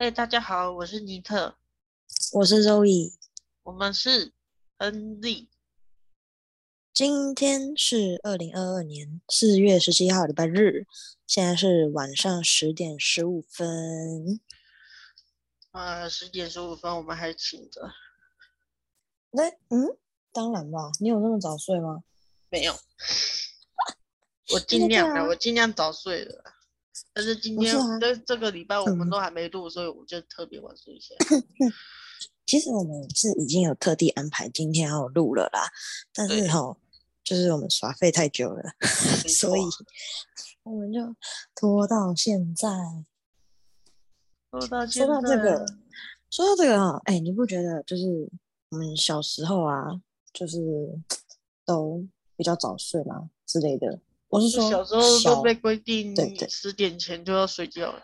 嘿，大家好，我是尼特，我是周易，我们是恩利。今天是二零二二年四月十七号礼拜日，现在是晚上十点十五分。啊，十点十五分，我们还醒着。那嗯，当然吧，你有那么早睡吗？没有，我尽量的，我尽量早睡的。但是今天这这个礼拜我们都还没录，嗯，所以我就特别晚睡一下。其实我们是已经有特地安排今天要录了啦，但是哈，就是我们耍废太久了，所以我们就拖到现在。拖到现在。说到这个，说到这个啊，哎，你不觉得就是我们小时候啊，就是都比较早睡吗之类的？我是说，小时候都被规定，对对，十点前就要睡觉了。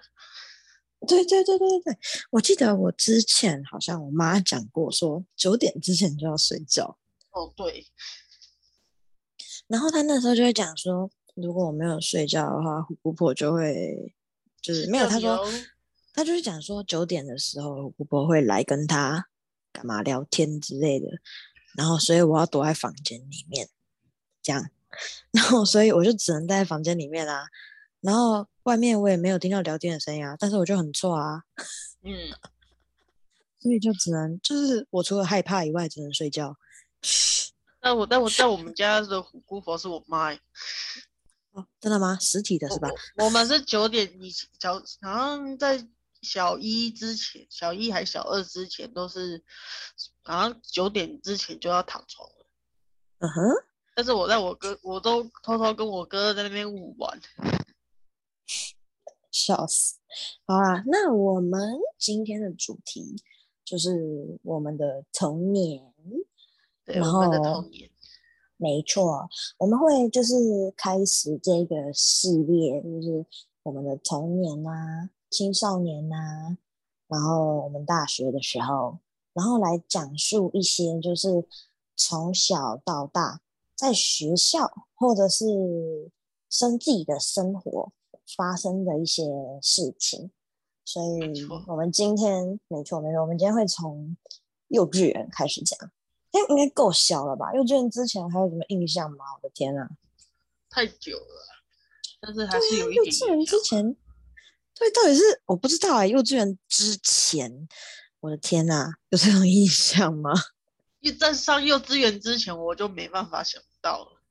对对对对对对，我记得我之前好像我妈讲过，说九点之前就要睡觉。哦，对。然后她那时候就会讲说，如果我没有睡觉的话，虎姑婆就会就是没有。她说，她就是讲说九点的时候，虎姑婆会来跟她干嘛聊天之类的。然后，所以我要躲在房间里面，这样。然后，所以我就只能待在房间里面啦、啊。然后外面我也没有听到聊天的声音啊，但是我就很错啊。嗯，所以就只能就是我除了害怕以外，只能睡觉。那我、但我在我们家的虎姑婆是我妈。哦，真的吗？实体的是吧？我，我们是九点以前，小好像在小一之前，小一还小二之前都是，好像九点之前就要躺床了。嗯哼。但是我在我哥，我都偷偷跟我哥在那边玩，笑死！好啦，那我们今天的主题就是我们的童年，对，然后我们的童年，没错，我们会就是开始这个系列，就是我们的童年啊、青少年啊，然后我们大学的时候，然后来讲述一些就是从小到大。在学校或者是生自己的生活发生的一些事情，所以我们今天没错没错，我们今天会从幼稚园开始讲。哎，应该够小了吧？幼稚园之前还有什么印象吗？我的天啊，太久了，但是还是有一点。幼稚园之前，对，到底是我不知道哎。幼稚园之前，我的天啊，有这种 印象吗？在上幼稚园之前，我就没办法想到了。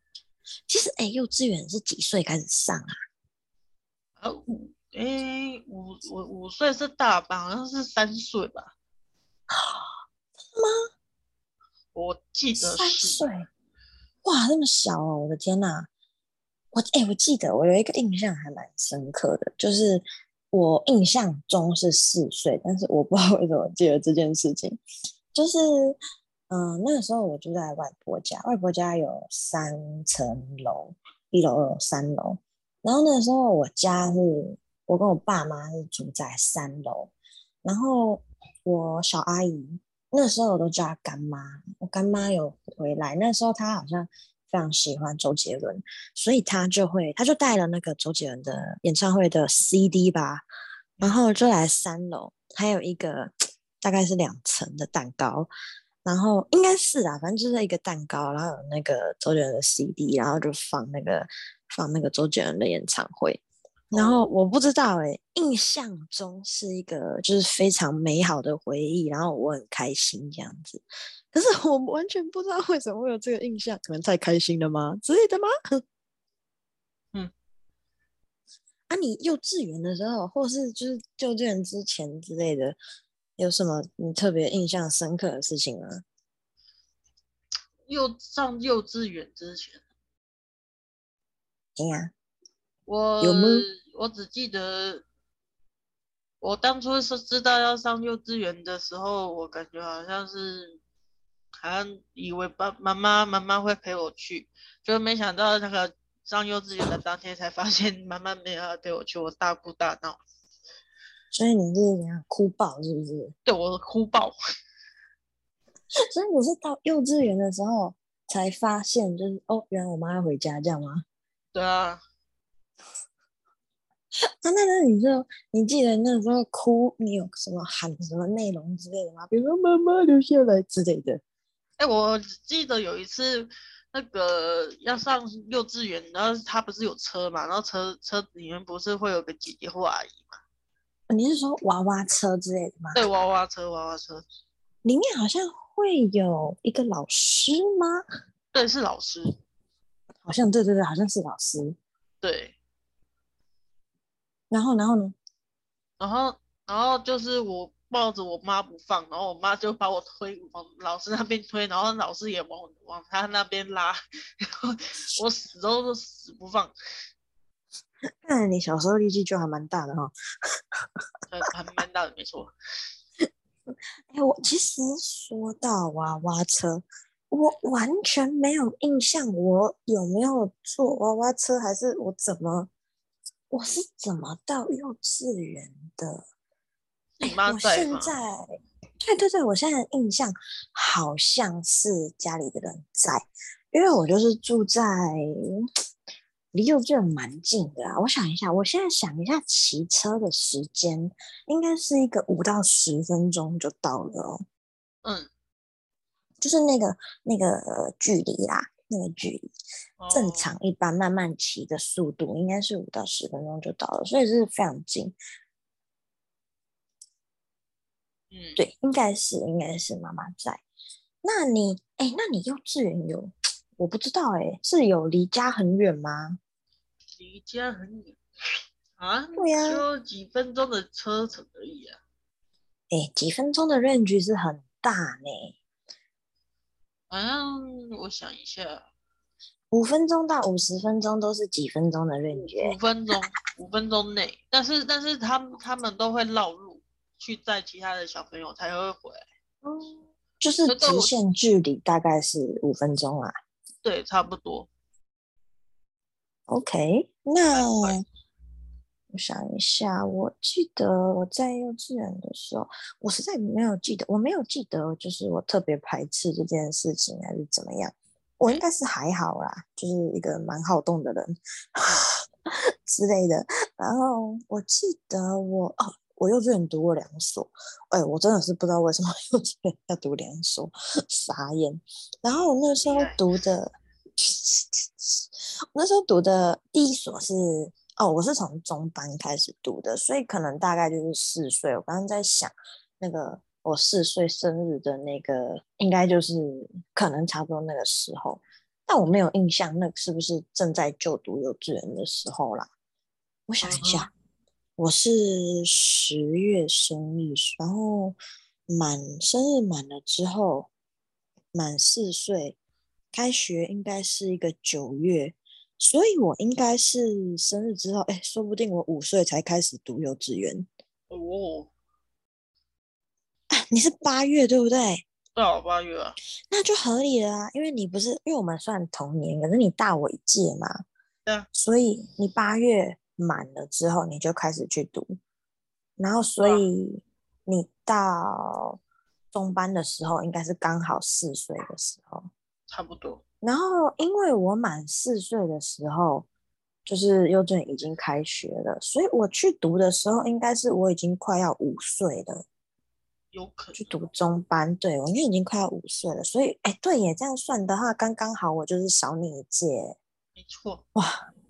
其实，哎，幼稚园是几岁开始上啊？呃，五，哎，五，五，五岁是大班，好像是三岁吧？吗？我记得三岁。哇，那么小哦！我的天哪！我，哎，我记得我有一个印象还蛮深刻的，就是我印象中是四岁，但是我不知道为什么记得这件事情，就是。嗯，那个时候我住在外婆家，外婆家有三层楼，一楼、二楼、三楼。然后那个时候我家是，我跟我爸妈是住在三楼。然后我小阿姨那时候我都叫她干妈，我干妈有回来，那时候她好像非常喜欢周杰伦，所以她就会，她就带了那个周杰伦的演唱会的 CD 吧，然后就来三楼，还有一个 大概是两层的蛋糕。然后应该是啊，反正就是一个蛋糕，然后有那个周杰伦的 CD，然后就放那个放那个周杰伦的演唱会。然后我不知道哎、欸，印象中是一个就是非常美好的回忆，然后我很开心这样子。可是我完全不知道为什么会有这个印象，可能太开心了吗之类的吗？嗯，啊，你幼稚园的时候，或是就是幼稚园之前之类的。有什么你特别印象深刻的事情吗？幼上幼稚园之前，哎呀，我有吗？我只记得我当初是知道要上幼稚园的时候，我感觉好像是，好像以为爸妈妈妈妈会陪我去，就没想到那个上幼稚园的当天才发现妈妈没有要陪我去，我大哭大闹。所以你是怎样哭爆是不是？对，我哭爆。所以你是到幼稚园的时候才发现，就是哦，原来我妈要回家这样吗？对啊。啊，那那你就你记得那时候哭，你有什么喊什么内容之类的吗？比如说妈妈留下来之类的。哎、欸，我记得有一次，那个要上幼稚园，然后他不是有车嘛，然后车车子里面不是会有个姐姐或阿姨嘛？你是说娃娃车之类的吗？对，娃娃车，娃娃车里面好像会有一个老师吗？对，是老师，好像对对对，好像是老师，对。然后，然后呢？然后，然后就是我抱着我妈不放，然后我妈就把我推往老师那边推，然后老师也往往他那边拉，然后我死都死不放。那你小时候力气就还蛮大的哈、哦。还蛮大的，没错。哎，我其实说到娃娃车，我完全没有印象，我有没有坐娃娃车，还是我怎么？我是怎么到幼稚园的？你妈在吗？我现在，对对对，我现在的印象好像是家里的人在，因为我就是住在离幼稚园蛮近的啊。我想一下，我现在想一下，骑车的时间应该是一个五到十分钟就到了哦。嗯，就是那个那个距离啦。那个距离，正常一般慢慢骑的速度应该是五到十分钟就到了，所以是非常近。嗯，对，应该是应该是妈妈在。那你哎，那你幼稚园有？我不知道哎，是有离家很远吗？离家很远啊？对呀，就几分钟的车程而已啊。哎，几分钟的 range 是很大呢。好像我想一下，五分钟到五十分钟都是几分钟的认觉？五分钟，五分钟内。但是但是他们他们都会绕路去载其他的小朋友才会回来。嗯，就是直线距离大概是五分钟啊。对，差不多。OK，那。我想一下，我记得我在幼稚园的时候，我实在没有记得，我没有记得，就是我特别排斥这件事情还是怎么样。我应该是还好啦，就是一个蛮好动的人 之类的。然后我记得我哦，我幼稚园读过两所，哎，我真的是不知道为什么 幼稚园要读两所，傻眼。然后我那时候读的，我那时候读的第一所是。哦，我是从中班开始读的，所以可能大概就是四岁。我刚刚在想，那个我四岁生日的那个，应该就是可能差不多那个时候，但我没有印象，那是不是正在就读幼稚园的时候啦？我想一下，我是十月生日，然后满生日满了之后，满四岁，开学应该是一个九月。所以我应该是生日之后，哎，说不定我五岁才开始读幼稚园。哦，啊，你是八月对不对？对啊，八月啊。那就合理了啊，因为你不是，因为我们算同年，可是你大我一届嘛。对啊。所以你八月满了之后，你就开始去读，然后所以你到中班的时候，应该是刚好四岁的时候。差不多。然后，因为我满四岁的时候，就是幼稚园已经开学了，所以我去读的时候，应该是我已经快要五岁了。有可能。去读中班，对，我应该已经快要五岁了，所以，哎，对耶，这样算的话，刚刚好，我就是少你一届。没错。哇，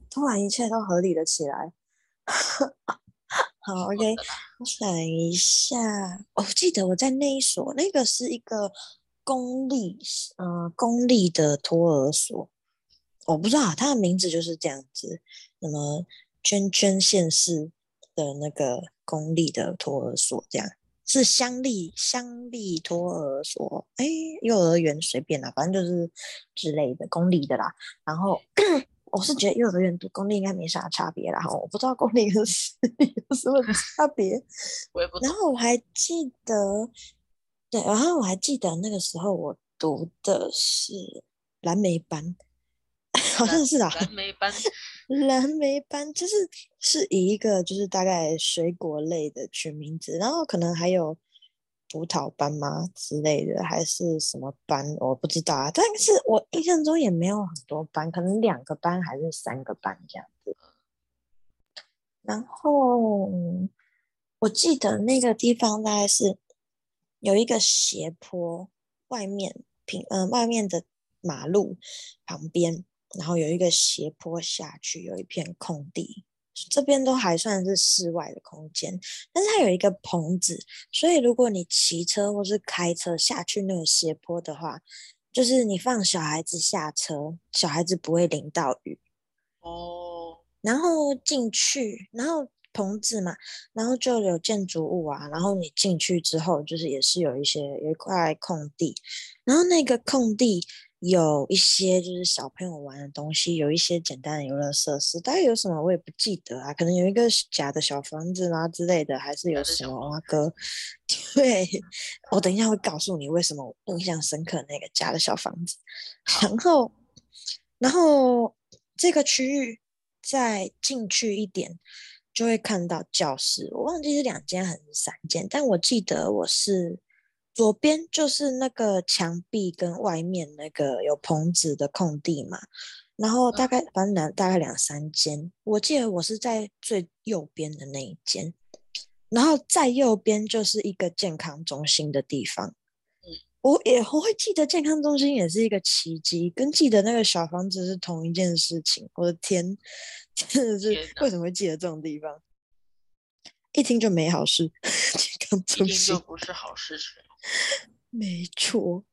突然一切都合理了起来。好，OK，我想一下，我记得我在那一所，那个是一个。公立，呃，公立的托儿所，我不知道它的名字就是这样子。那么，圈圈县市的那个公立的托儿所，这样是乡立乡立托儿所，哎，幼儿园随便啦，反正就是之类的公立的啦。然后我是觉得幼儿园读公立应该没啥差别啦，我不知道公立跟私立有什么差别。我也不然后我还记得。对，然后我还记得那个时候我读的是蓝莓班，好像是啊，蓝莓班，蓝莓班就是是以一个就是大概水果类的取名字，然后可能还有葡萄班吗之类的，还是什么班我不知道啊，但是我印象中也没有很多班，可能两个班还是三个班这样子。然后我记得那个地方大概是有一个斜坡，外面平呃外面的马路旁边，然后有一个斜坡下去，有一片空地。这边都还算是室外的空间，但是它有一个棚子，所以如果你骑车或是开车下去那个斜坡的话，就是你放小孩子下车，小孩子不会淋到雨。哦。然后进去，然后棚子嘛，然后就有建筑物啊，然后你进去之后，就是也是有一些有一块空地，然后那个空地。有一些就是小朋友玩的东西，有一些简单的游乐设施，大概有什么我也不记得啊，可能有一个假的小房子啦之类的，还是有什么啊哥？对，我等一下会告诉你为什么我印象深刻那个假的小房子。然后，然后这个区域再进去一点，就会看到教室，我忘记是两间还是三间，但我记得我是。左边就是那个墙壁跟外面那个有棚子的空地嘛，然后大概反正两大概两三间，我记得我是在最右边的那一间，然后在右边就是一个健康中心的地方。我也我会记得健康中心也是一个奇迹，跟记得那个小房子是同一件事情。我的天，真的是为什么会记得这种地方？一听就没好事，听就不是好事情。没错，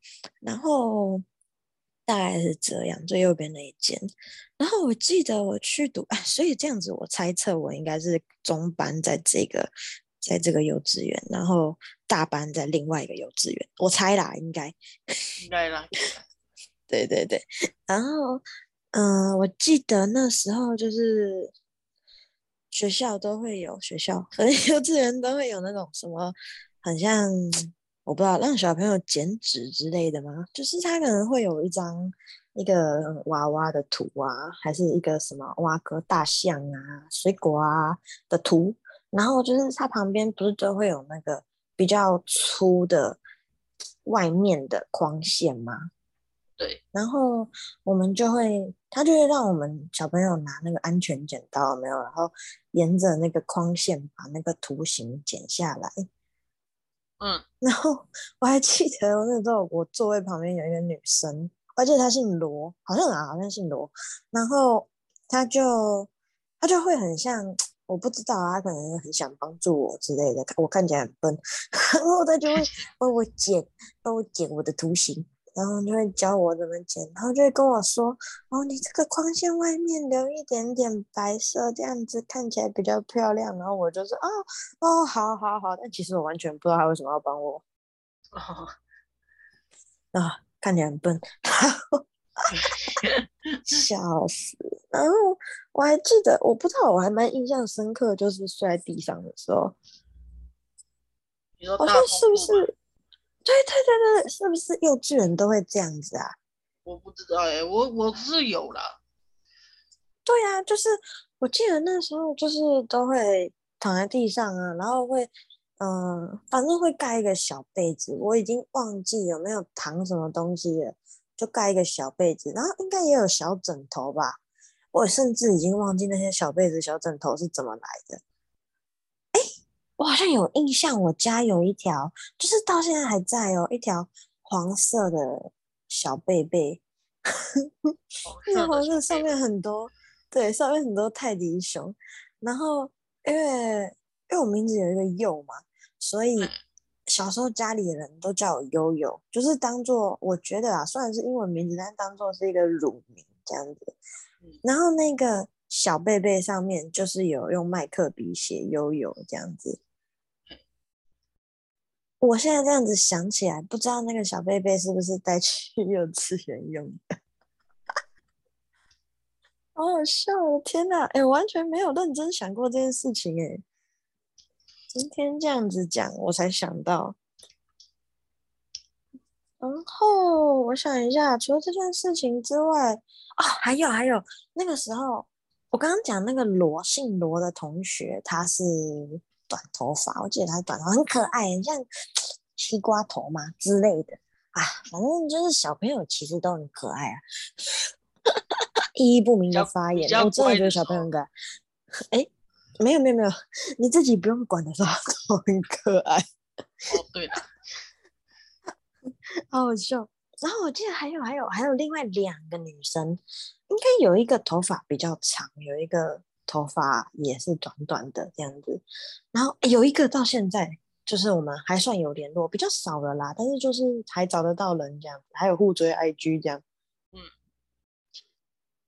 然后大概是这样，最右边那一间。然后我记得我去读，啊，所以这样子，我猜测我应该是中班在这个，在这个幼稚园，然后大班在另外一个幼稚园。我猜啦，应该，应该啦。对对对，然后，嗯、我记得那时候就是学校都会有学校，和 幼稚园都会有那种什么，很像。我不知道让小朋友剪纸之类的吗？就是他可能会有一张一个娃娃的图啊，还是一个什么挖个大象啊、水果啊的图，然后就是它旁边不是都会有那个比较粗的外面的框线吗？对，然后我们就会，他就会让我们小朋友拿那个安全剪刀，没有？然后沿着那个框线把那个图形剪下来。嗯，然后我还记得我那时候我座位旁边有一个女生，而且她姓罗，好像啊，好像姓罗。然后她就她就会很像，我不知道啊，她可能很想帮助我之类的。我看起来很笨，然后她就会 帮我剪，帮我剪我的图形。然后就会教我怎么剪，然后就会跟我说：“哦，你这个框线外面留一点点白色，这样子看起来比较漂亮。”然后我就说：“哦哦，好好好。”但其实我完全不知道他为什么要帮我。哦，啊，看起来很笨，笑死！然后我还记得，我不知道，我还蛮印象深刻，就是睡在地上的时候，好像是不是？对对对对，是不是幼稚园都会这样子啊？我不知道哎、我我是有啦。对呀、就是我记得那时候就是都会躺在地上啊，然后会嗯、反正会盖一个小被子，我已经忘记有没有躺什么东西了，就盖一个小被子，然后应该也有小枕头吧，我甚至已经忘记那些小被子、小枕头是怎么来的。我好像有印象，我家有一条，就是到现在还在哦，一条黄色的小贝贝，那个黄色上面很多，对，上面很多泰迪熊。然后因为因为我名字有一个佑嘛，所以小时候家里的人都叫我悠悠，就是当做我觉得啊，虽然是英文名字，但当做是一个乳名这样子。然后那个小贝贝上面就是有用麦克笔写悠悠这样子。我现在这样子想起来，不知道那个小贝贝是不是带去 幼稚园用的，好好笑！我天哪，哎、完全没有认真想过这件事情，哎，今天这样子讲，我才想到。然后我想一下，除了这件事情之外，哦，还有还有，那个时候我刚刚讲那个罗姓罗的同学，他是。短头发，我记得他短头发很可爱，很像 西瓜头嘛之类的啊。反正就是小朋友其实都很可爱啊。意义不明的发言，我真的觉得小朋友很可爱。哎，没有没有没有，你自己不用管的时候都很可爱。哦，对了，好好笑。然后我记得还有还有还有另外两个女生，应该有一个头发比较长，有一个头发也是短短的这样子。然后有一个到现在就是我们还算有联络，比较少了啦，但是就是还找得到人这样子，还有互追 IG 这样。嗯。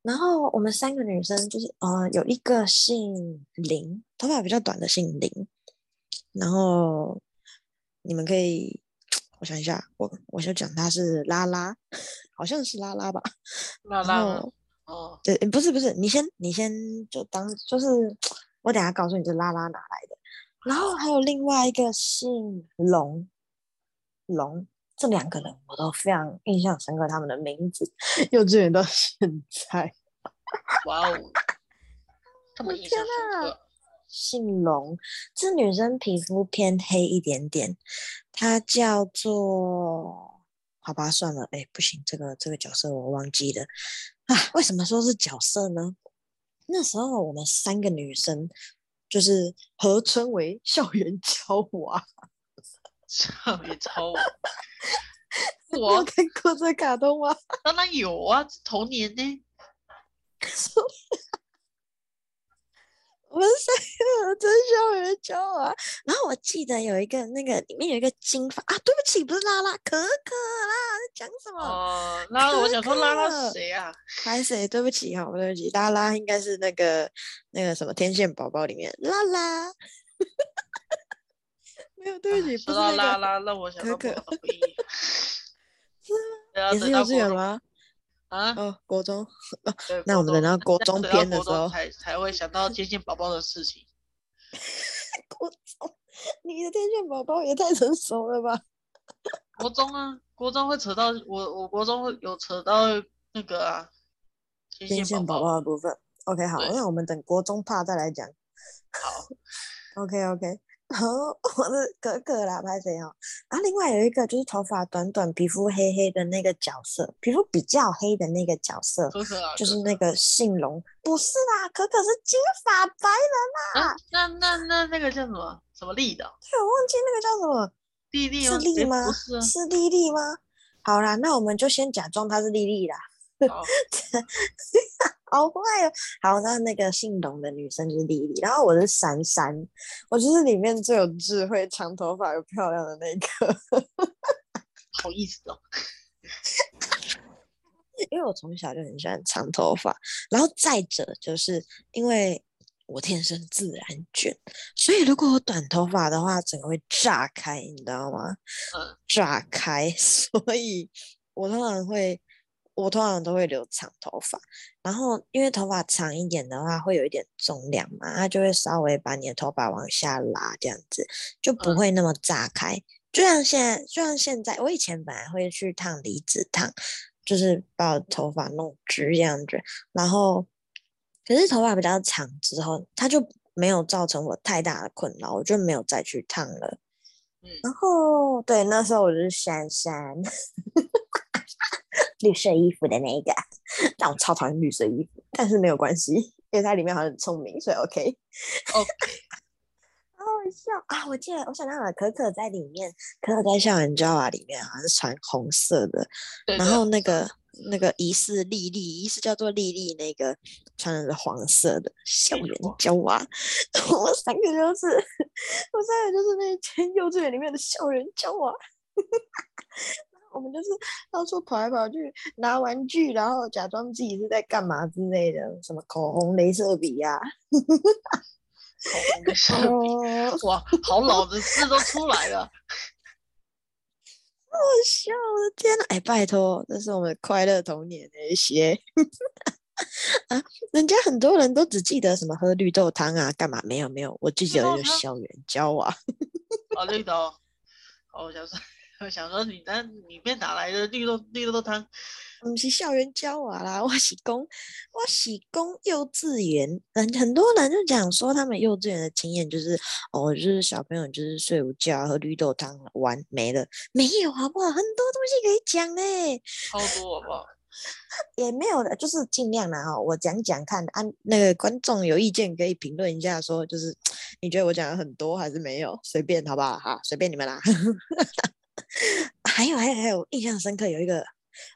然后我们三个女生就是呃有一个姓林，头发比较短的姓林。然后你们可以。我想一下，我我就讲她是拉拉，好像是拉拉吧，拉拉哦，对，不是不是，你先你先就当就是我等下告诉你这拉拉哪来的，然后还有另外一个姓龙龙，这两个人我都非常印象深刻，他们的名字幼稚园到现在，哇哦，这么印象深刻。姓龙，这女生皮肤偏黑一点点，她叫做……好吧，算了，哎，不行，这个这个角色我忘记了啊。为什么说是角色呢？那时候我们三个女生就是合称为校园娇娃，校园娇娃，我有看过这卡通吗？当然有啊，童年呢。我们三个真校园娇娃，然后我记得有一个那个里面有一个金发啊，对不起，不是拉拉，可可讲什么？哦，拉，我想说拉拉是谁啊？还谁？对不起哈，对不起，拉拉应该是那个那个什么天线宝宝里面拉拉，没有，对不起，不是那个拉拉，让我想到可可，是吗？也是幼稚园吗？啊哦，国中，哦、那我们等到国中篇的时候才才会想到天线宝宝的事情。国中，你的天线宝宝也太成熟了吧？国中啊，国中会扯到我，我国中会有扯到那个啊，天线宝宝的部分。OK，好，那我们等国中怕再来讲。好，OK OK。然后我是哥哥啦，拍谁哦？然后另外有一个就是头发短短、皮肤黑黑的那个角色，皮肤比较黑的那个角色，可可啊、就是那个姓龙，不是啦，可可是金发白人啦、啊。那那那那个叫什么？什么丽的？对，我忘记那个叫什么。丽丽是丽吗？不是、丽丽吗？好啦，那我们就先假装她是丽丽啦。好 好坏哦！好，那那个姓董的女生就是丽丽，然后我是珊珊，我就是里面最有智慧、长头发又漂亮的那个。好意思哦，因为我从小就很喜欢长头发，然后再者就是因为我天生自然卷，所以如果我短头发的话，整个会炸开，你知道吗？嗯，炸开，所以我通常会。我通常都会留长头发，然后因为头发长一点的话会有一点重量嘛，它就会稍微把你的头发往下拉，这样子就不会那么炸开。嗯、就像现在，就像现在，我以前本来会去烫离子烫，就是把我头发弄直这样子，然后可是头发比较长之后，它就没有造成我太大的困扰，我就没有再去烫了。嗯，然后对，那时候我就是珊珊。绿色衣服的那一个，但我超讨厌绿色衣服，但是没有关系，因为它里面好像很聪明，所以 OK。OK，好好笑啊！我记得我想到了可可在里面，可可在校园娇娃里面好像是穿红色的，对对，然后那个那个疑似丽丽，疑似叫做丽丽那个穿的是黄色的校园娇娃，我三个就是我三个就是那间幼稚园里面的校园娇娃。我们就是到处跑来跑去拿玩具，然后假装自己是在干嘛之类的，什么口红、镭射笔呀、啊，口红、镭 射笔，哇，好老的事都出来了，好笑！我的天哪，哎，拜托，这是我们快乐童年的一些 啊，人家很多人都只记得什么喝绿豆汤啊，干嘛？没有没有，我记得就是校园娇娃，啊，绿豆，哦，我想说。我想说你那里面哪来的绿豆绿豆汤？不是校园教我啦，我是讲我是讲幼稚园，很很多人就讲说他们幼稚园的经验就是哦，就是小朋友就是睡午觉喝绿豆汤玩没了，没有好不好？很多东西可以讲嘞，超多好不好？也没有的，就是尽量啦哈。我讲讲看，按、啊、那个观众有意见可以评论一下，说就是 你觉得我讲的很多还是没有，随便好不好？哈，随便你们啦。还有还有还有，印象深刻有一个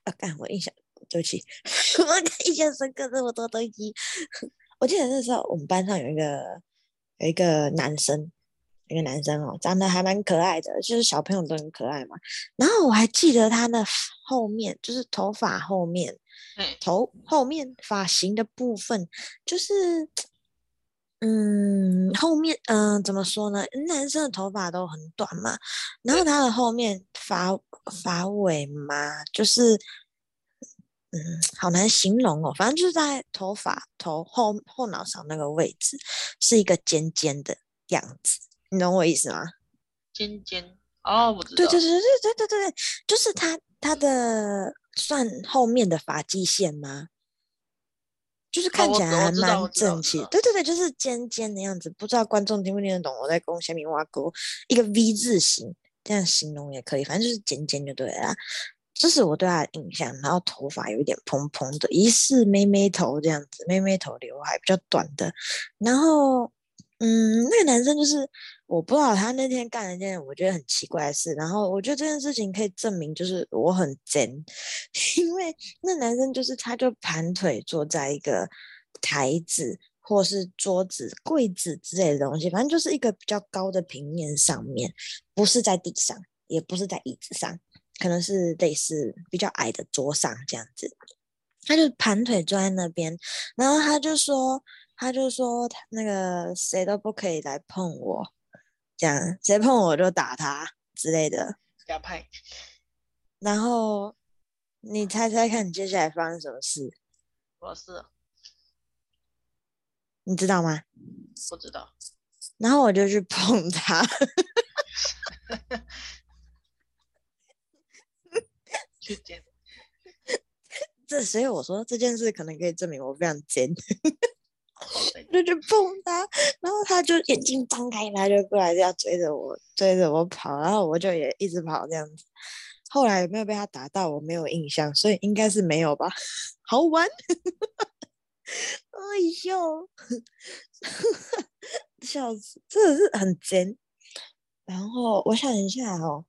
啊，干我印象对不起，我印象深刻这么多东西。我记得那时候我们班上有一个有一个男生。一个男生哦，长得还蛮可爱的，就是小朋友都很可爱嘛。然后我还记得他的后面，就是头发后面，头后面发型的部分，就是，嗯，后面，嗯、呃，怎么说呢？男生的头发都很短嘛，然后他的后面发发尾嘛，就是，嗯，好难形容哦。反正就是在头发头后后脑勺那个位置，是一个尖尖的样子。你懂我意思吗？尖尖哦，我知道。对对对对对对对对，就是他他的算后面的发际线吗？就是看起来还蛮正气。对对对，就是尖尖的样子，不知道观众听不听得懂我在讲虾米挖沟，一个 V 字形这样形容也可以，反正就是尖尖就对了。这是我对他的印象，然后头发有一点蓬蓬的，疑似妹妹头这样子，妹妹头刘海比较短的，然后。嗯，那个男生就是我不知道他那天干了一件我觉得很奇怪的事，然后我觉得这件事情可以证明就是我很贱，因为那男生就是他就盘腿坐在一个台子或是桌子、柜子之类的东西，反正就是一个比较高的平面上面，不是在地上，也不是在椅子上，可能是类似比较矮的桌上这样子，他就盘腿坐在那边，然后他就说。他就说：“他那个谁都不可以来碰我，这样谁碰我就打他之类的。”然后你猜猜看，你接下来发生什么事？我是，你知道吗？不知道。然后我就去碰他，去捡。这所以我说这件事可能可以证明我非常就去碰他，然后他就眼睛张开，他就过来这样追着我，追着我跑，然后我就也一直跑这样子。后来有没有被他打到，我没有印象，所以应该是没有吧。好玩，哎呦，笑死，真的是很尖。然后我想一下哦，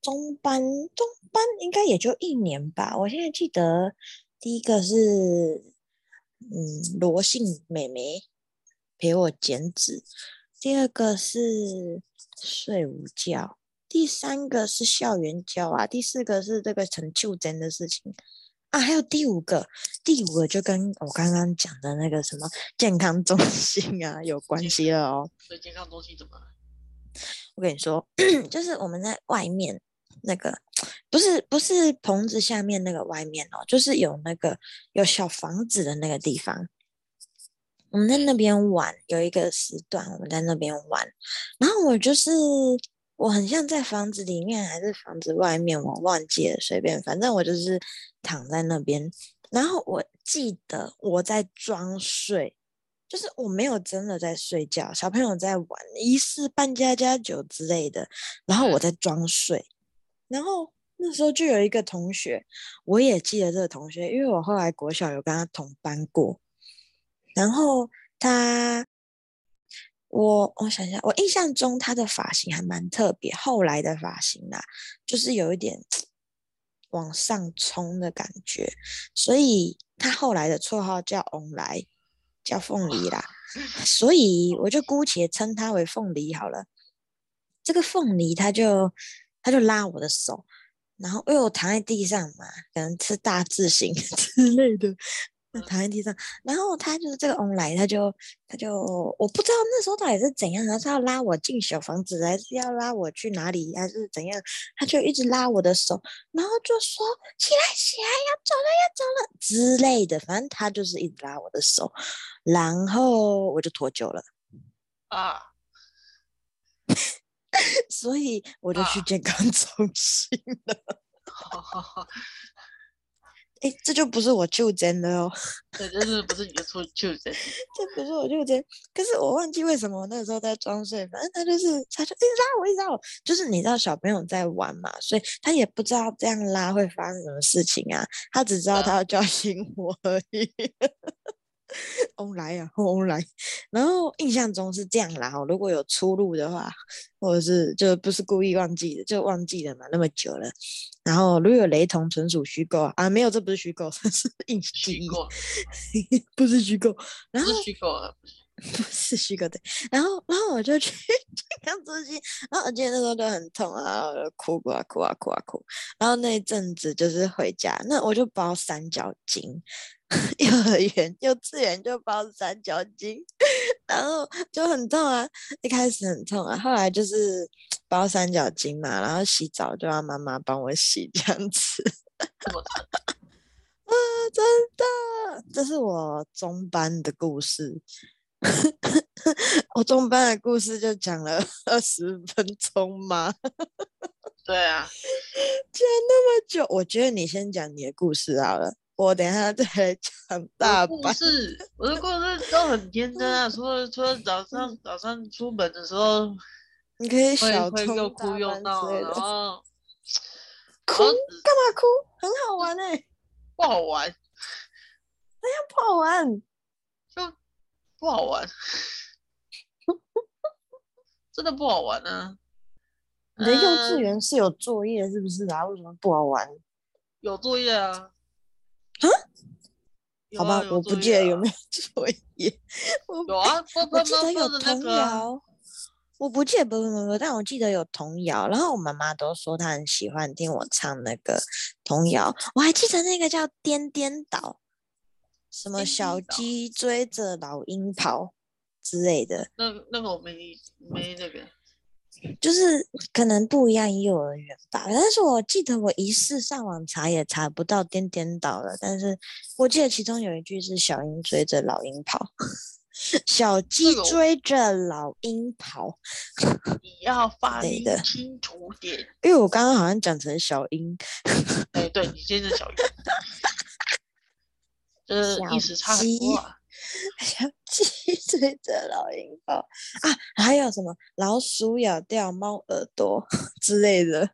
中班中班应该也就一年吧。我现在记得第一个是。嗯，罗姓妹妹陪我剪纸，第二个是睡午觉，第三个是校园教啊，第四个是这个陈秀珍的事情啊，还有第五个，第五个就跟我刚刚讲的那个什么健康中心啊有关系了哦。所以健康中心怎么了？我跟你说，就是我们在外面。那个不是不是棚子下面那个外面哦，就是有那个有小房子的那个地方，我们在那边玩，有一个时段我们在那边玩，然后我就是我很像在房子里面还是房子外面，我忘记了，随便，反正我就是躺在那边，然后我记得我在装睡，就是我没有真的在睡觉，小朋友在玩疑似扮家家酒之类的，然后我在装睡。然后那时候就有一个同学，我也记得这个同学，因为我后来国小有跟他同班过。然后他，我我想一下，我印象中他的发型还蛮特别，后来的发型啊，就是有一点往上冲的感觉，所以他后来的绰号叫“翁来”，叫凤梨啦，所以我就姑且称他为凤梨好了。这个凤梨他就。他就拉我的手，然后因为我躺在地上嘛，可能吃大字型 之类的，躺在地上，然后他就是这个翁来，他就他就我不知道那时候到底是怎样，他是要拉我进小房子，还是要拉我去哪里，还是怎样？他就一直拉我的手，然后就说起来起来，要走了要走了之类的，反正他就是一直拉我的手，然后我就脱臼了啊。所以我就去健康 中心了。哎，这就不是我就真的哦。对，这是不是你的错就诊？这不是我就真，可是我忘记为什么我那个时候在装睡，反正他就是他就一直拉我，一直拉我，就是你知道小朋友在玩嘛，所以他也不知道这样拉会发生什么事情啊，他只知道他要叫醒我而已。翁来啊，翁来，然后印象中是这样啦。如果有出入的话，或者是就不是故意忘记的，就忘记了嘛，那么久了。然后如果有雷同，纯属虚构啊，没有，这不是虚构，这 是印记忆，不是虚构，然后虚构啊，不是 不是虚构的。然后，然后我就去看自己，然后我记得那时候都很痛啊，我就哭啊哭啊哭啊哭。然后那一阵子就是回家，那我就包三角巾。幼儿园、幼稚园就包三角巾，然后就很痛啊。一开始很痛啊，后来就是包三角巾嘛，然后洗澡就让妈妈帮我洗，这样子。啊，真的，这是我中班的故事。我中班的故事就讲了 二十分钟吗？对啊，讲那么久，我觉得你先讲你的故事好了。我等一下再来讲大班。故事，我的故事都很天真啊，除了除了早上早上出门的时候，你可以小会又哭又闹，然后哭干嘛哭？很好玩哎、欸，不好玩。那样不好玩，就不好玩，真的不好玩啊！你的幼稚园是有作业是不是啊？为什么不好玩？有作业啊。啊，好吧，啊、我不记得有没有作业。有啊，我记得有童谣。我不记得不不不，但我记得有童谣。然后我妈妈都说她很喜欢听我唱那个童谣。我还记得那个叫《颠颠倒》，什么小鸡追着老鹰跑之类的。那那个我没没那个。就是可能不一样幼儿园吧，但是我记得我一次上网查也查不到颠颠倒了，但是我记得其中有一句是小鹰追着老鹰跑，小鸡追着老鹰跑，你要发音清楚点，因为我刚刚好像讲成小鹰，哎，对你先是小鹰，就是意思差很多啊。小鸡 追着老鹰跑啊，还有什么老鼠咬掉猫耳朵 之类的，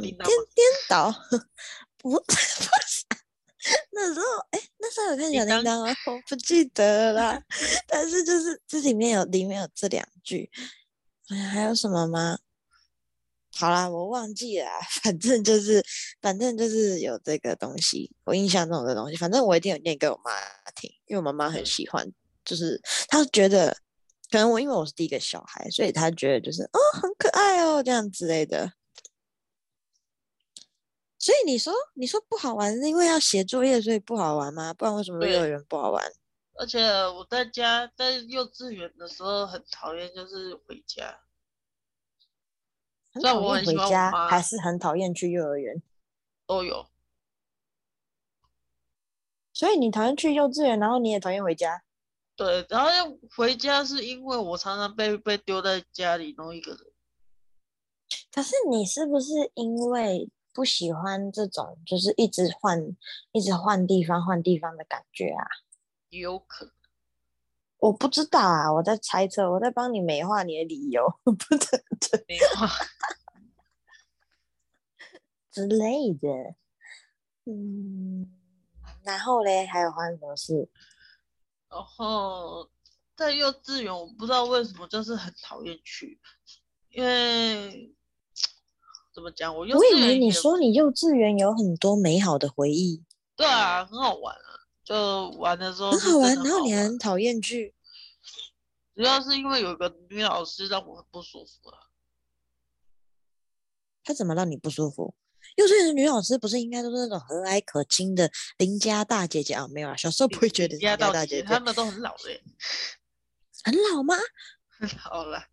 颠颠倒，不不是那时候哎，那时候有看小叮当吗？我不记得了，但是就是这里面有里面有这两句，哎呀，还有什么吗？好啦，我忘记了，反正就是，反正就是有这个东西，我印象中的东西，反正我一定有念给我妈听，因为我妈妈很喜欢，就是她觉得，可能我因为我是第一个小孩，所以她觉得就是哦很可爱哦这样之类的。所以你说你说不好玩是因为要写作业所以不好玩吗？不然为什么幼儿园不好玩？而且我在家在幼稚园的时候很讨厌就是回家。很讨厌回家，还是很讨厌去幼儿园，都有。所以你讨厌去幼稚园，然后你也讨厌回家。对，然后要回家是因为我常常被被丢在家里弄一个人。可是你是不是因为不喜欢这种，就是一直换、一直换地方、换地方的感觉啊？有可能。我不知道啊，我在猜测，我在帮你美化你的理由，不对，美化 之类的。嗯，然后嘞，还有发生什么事？然后在幼稚园，我不知道为什么就是很讨厌去，因为怎么讲，我幼稚园，我以为你说你幼稚园有很多美好的回忆。对啊，很好玩啊。就玩的时候很好玩，然后你还很讨厌去，主要是因为有个女老师让我很不舒服啊。她怎么让你不舒服？幼稚园的女老师不是应该都是那种和蔼可亲的邻家大姐姐啊？没有啊，小时候不会觉得邻家大姐姐，他们都很老的，很老吗？很老了，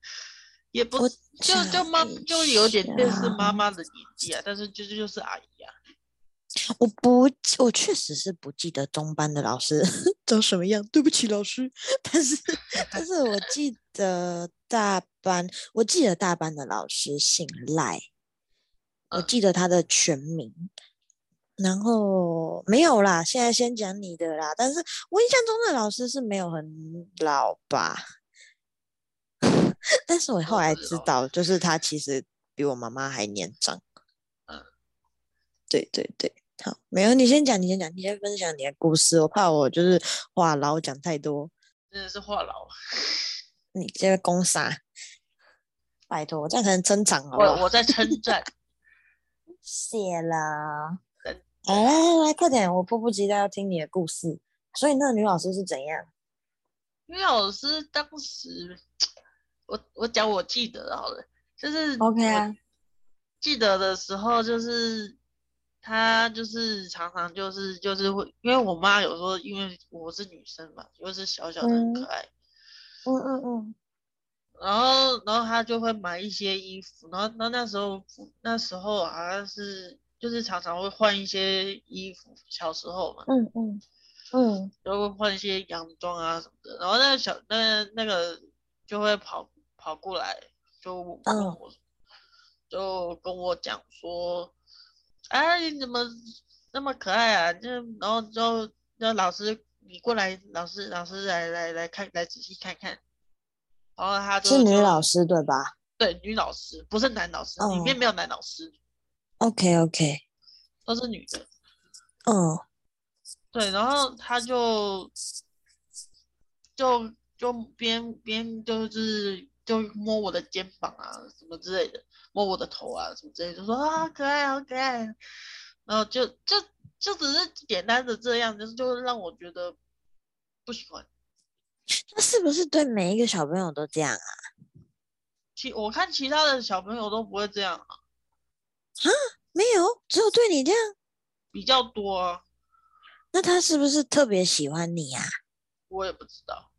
也不就就妈就有点类似妈妈的年纪啊，但是就是就是阿姨啊。我不，我确实是不记得中班的老师 长什么样，对不起老师。但是，但是我记得大班，我记得大班的老师姓赖，我记得他的全名，然后没有啦，现在先讲你的啦。但是我印象中的老师是没有很老吧？但是我后来知道，就是他其实比我妈妈还年长。嗯，对对对，好，没有，你先讲，你先讲，你先分享你的故事。我怕我就是话痨讲太多，真的是话痨。你这个攻杀，拜托，我这样才能增长哦。我我在称赞，谢了。来来来来，快点，我迫不及待要听你的故事。所以那个女老师是怎样？女老师当时。我我讲我记得好了，就是 OK 啊。记得的时候就是他就是常常就是就是会，因为我妈有时候因为我是女生嘛，又是小小的很可爱，嗯嗯嗯，然后然后他就会买一些衣服，然后那那时候那时候好像是就是常常会换一些衣服，小时候嘛，嗯嗯嗯，就会换一些洋装啊什么的，然后那个小那那个就会跑。跑过来就跟我，oh. 就跟我讲说，哎，你怎么那么可爱啊？就然后就那老师，你过来，老师老师来来来看，来仔细看看。然后他就是女老师对吧？对，女老师不是男老师，oh. 里面没有男老师。OK OK，都是女的。嗯，oh. 对，然后他就就就边边就是。就摸我的肩膀啊，什么之类的，摸我的头啊，什么之类的，就说啊，可爱，好可爱。然后就就就只是简单的这样，就是就让我觉得不喜欢。那是不是对每一个小朋友都这样啊？其我看其他的小朋友都不会这样啊。啊，没有，只有对你这样。比较多啊。那他是不是特别喜欢你呀？我也不知道。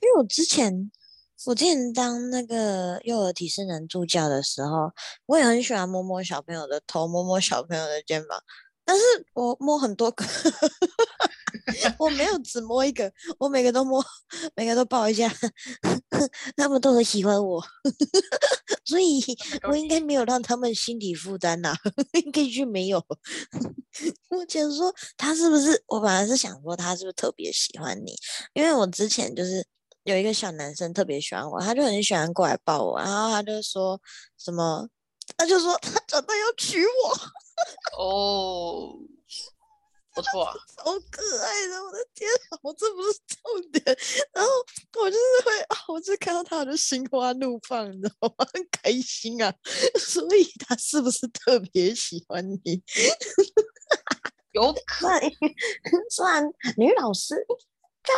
因为我之前，我之前当那个幼儿体适能助教的时候，我也很喜欢摸摸小朋友的头，摸摸小朋友的肩膀，但是我摸很多个，我没有只摸一个，我每个都摸，每个都抱一下，他们都很喜欢我，所以我应该没有让他们心理负担呐，应该是没有。我想说他是不是？我本来是想说他是不是特别喜欢你，因为我之前就是。有一个小男生特别喜欢我，他就很喜欢过来抱我，然后他就说什么，他就说他准备要娶我。哦，不错啊，好可爱的，我的天，我这不是重点。然后我就是会，我就看到他我就心花怒放，你知道吗？很开心啊。所以他是不是特别喜欢你？有可能，虽然女老师应该。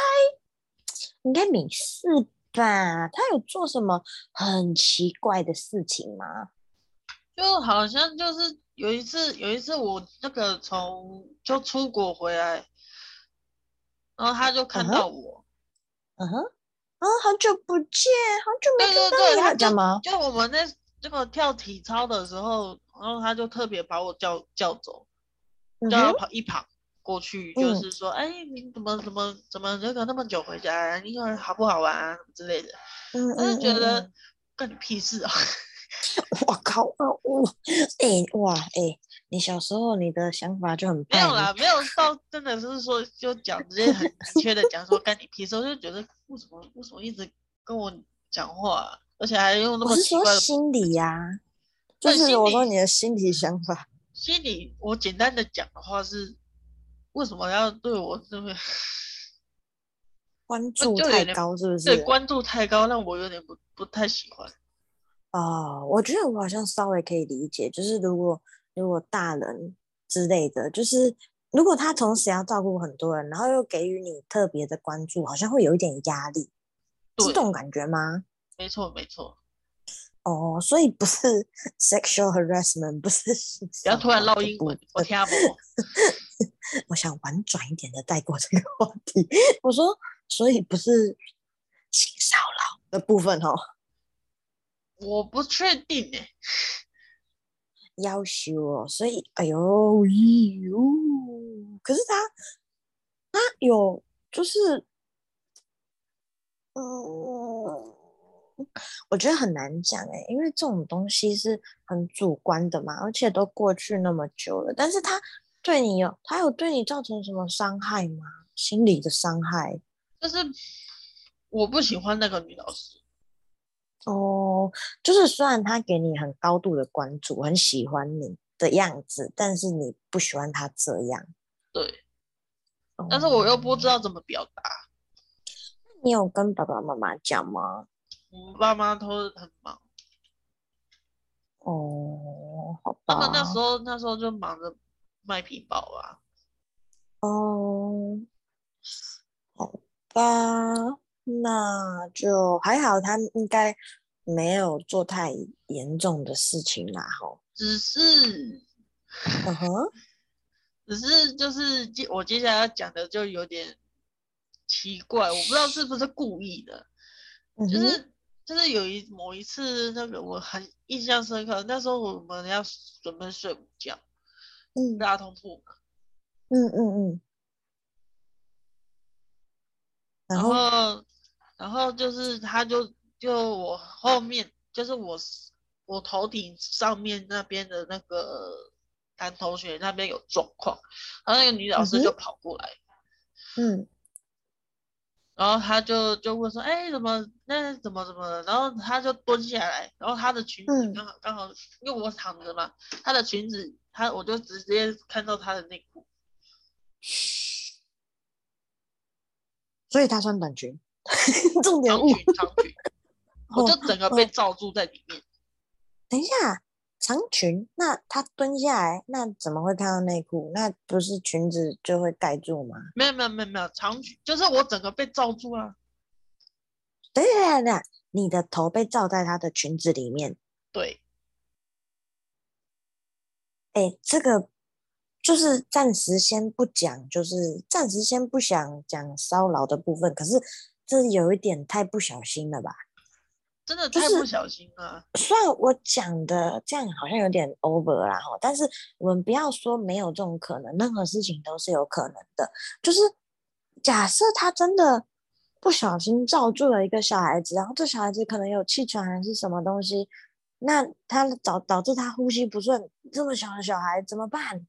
应该没事吧？他有做什么很奇怪的事情吗？就好像就是有一次，有一次我那个从就出国回来，然后他就看到我，嗯哼，啊，好久不见，好久没看到你，对对对，他干嘛？就我们那这个跳体操的时候，然后他就特别把我叫叫走，叫他跑一旁。过去就是说，哎、嗯，你怎么怎么怎么那个那么久回家？你好不好玩啊之类的？嗯，我就觉得干你屁事啊！我靠啊！我哎、欸、哇哎、欸，你小时候你的想法就很没有啦，没有到真的是说就讲直接很明确的讲说干你屁事，我就觉得为什么为什么一直跟我讲话，而且还用那么奇怪的心理呀、啊，就是我说你的心理想法。心理，我简单的讲的话是。为什么要对我这么关 注太高？是不是？对，关注太高，让我有点不不太喜欢。哦，我觉得我好像稍微可以理解，就是如果如果大人之类的，就是如果他同时要照顾很多人，然后又给予你特别的关注，好像会有一点压力，对是这种感觉吗？没错，没错。哦，所以不是 sexual harassment，不是。不要突然唠英文，我听不懂。我想婉转一点的带过这个话题。我说，所以不是性骚扰的部分哦。我不确定诶。要修哦，所以哎呦咦呦，可是他他有就是，嗯。我觉得很难讲哎、欸，因为这种东西是很主观的嘛，而且都过去那么久了。但是他对你有，他有对你造成什么伤害吗？心理的伤害？就是我不喜欢那个女老师。哦，就是虽然他给你很高度的关注，很喜欢你的样子，但是你不喜欢他这样。对。但是我又不知道怎么表达。你有跟爸爸妈妈讲吗？我爸妈都很忙。哦，好吧。他们那时候那时候就忙着卖皮包啊。哦，好吧，那就还好，他应该没有做太严重的事情啦，吼。只是，嗯哼，只是就是接我接下来要讲的就有点。奇怪，我不知道是不是故意的，嗯、就是就是有一某一次那个我很印象深刻，那时候我们要准备睡午觉，嗯，大通铺嘛，嗯嗯嗯，然后然后，然后就是他就就我后面就是我我头顶上面那边的那个男同学那边有状况，然后那个女老师就跑过来，嗯。嗯。然后他就就问说，哎，怎么那怎么怎么？然后他就蹲下来，然后他的裙子刚好、嗯、刚好，因为我躺着嘛，他的裙子他我就直接看到他的内裤，所以他穿短裙，重点长裙长裙，我就整个被罩住在里面。等一下。长裙，那他蹲下来，那怎么会看到内裤？那不是裙子就会盖住吗？没有没有没有没有，长裙就是我整个被罩住了。对对对，你的头被罩在他的裙子里面。对。哎，这个就是暂时先不讲，就是暂时先不想讲骚扰的部分。可是这有一点太不小心了吧？真的太不小心了。就是、虽然我讲的这样好像有点 over 啦，但是我们不要说没有这种可能，任何事情都是有可能的。就是假设他真的不小心罩住了一个小孩子，然后这小孩子可能有气喘还是什么东西，那他导导致他呼吸不顺，这么小的小孩怎么办？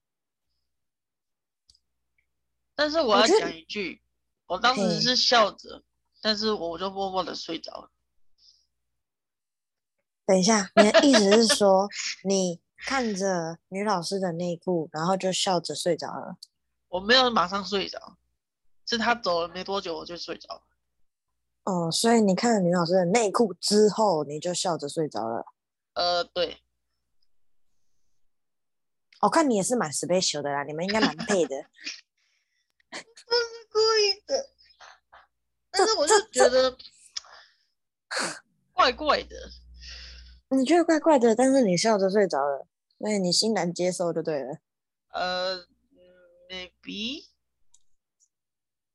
但是我要讲一句，我，我当时是笑着，但是我就默默的睡着了。等一下，你的意思是说，你看着女老师的内裤，然后就笑着睡着了？我没有马上睡着，是她走了没多久我就睡着了。哦，所以你看了女老师的内裤之后，你就笑着睡着了？呃，对。我看你也是蛮 special 的啦，你们应该蛮配的。不是故意的，但是我就觉得怪怪的。你觉得怪怪的，但是你笑着睡着了，所以你欣然接受就对了。呃，maybe。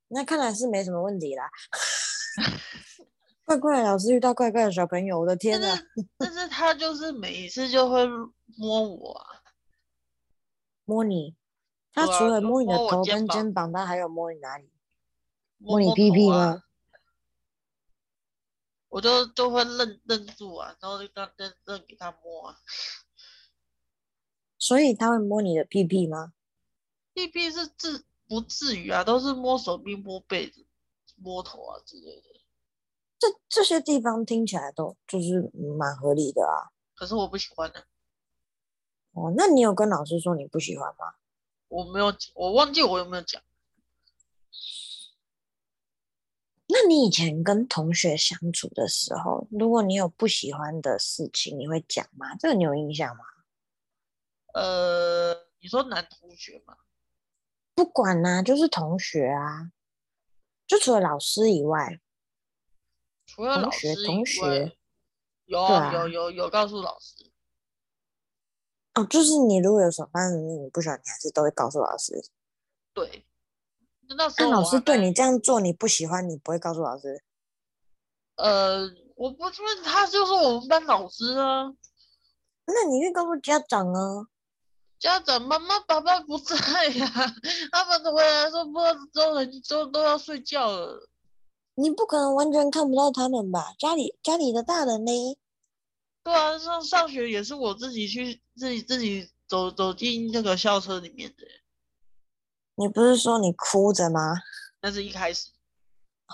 那看来是没什么问题啦。怪怪老师遇到怪怪的小朋友，我的天哪！但是他就是每一次就会摸我啊，摸你。他除了摸你的头跟肩膀，他还有摸你哪里？摸你屁屁吗？我就就会愣愣住啊，然后就让让让给他摸啊。所以他会摸你的屁屁吗？屁屁是至不至于啊，都是摸手臂、摸背子、摸头啊之类的。这这些地方听起来都就是蛮合理的啊。可是我不喜欢的。哦，那你有跟老师说你不喜欢吗？我没有，我忘记我有没有讲。那你以前跟同学相处的时候，如果你有不喜欢的事情，你会讲吗？这个你有印象吗？呃，你说男同学吗？不管啊，就是同学啊，就除了老师以外，除了老师同学，同学有、啊、有有有告诉老师。哦，就是你如果有什么反正你不喜欢，你还是都会告诉老师。对。那老师对你这样做你不喜欢，你不会告诉老师？呃，我不问他，就是我们班老师啊。那你会告诉家长啊？家长妈妈爸爸不在呀、啊，他们回来说不知道都都要睡觉了。你不可能完全看不到他们吧？家里家里的大人呢？对啊，上上学也是我自己去自己自己走走进那个校车里面的。你不是说你哭着吗？那是一开始。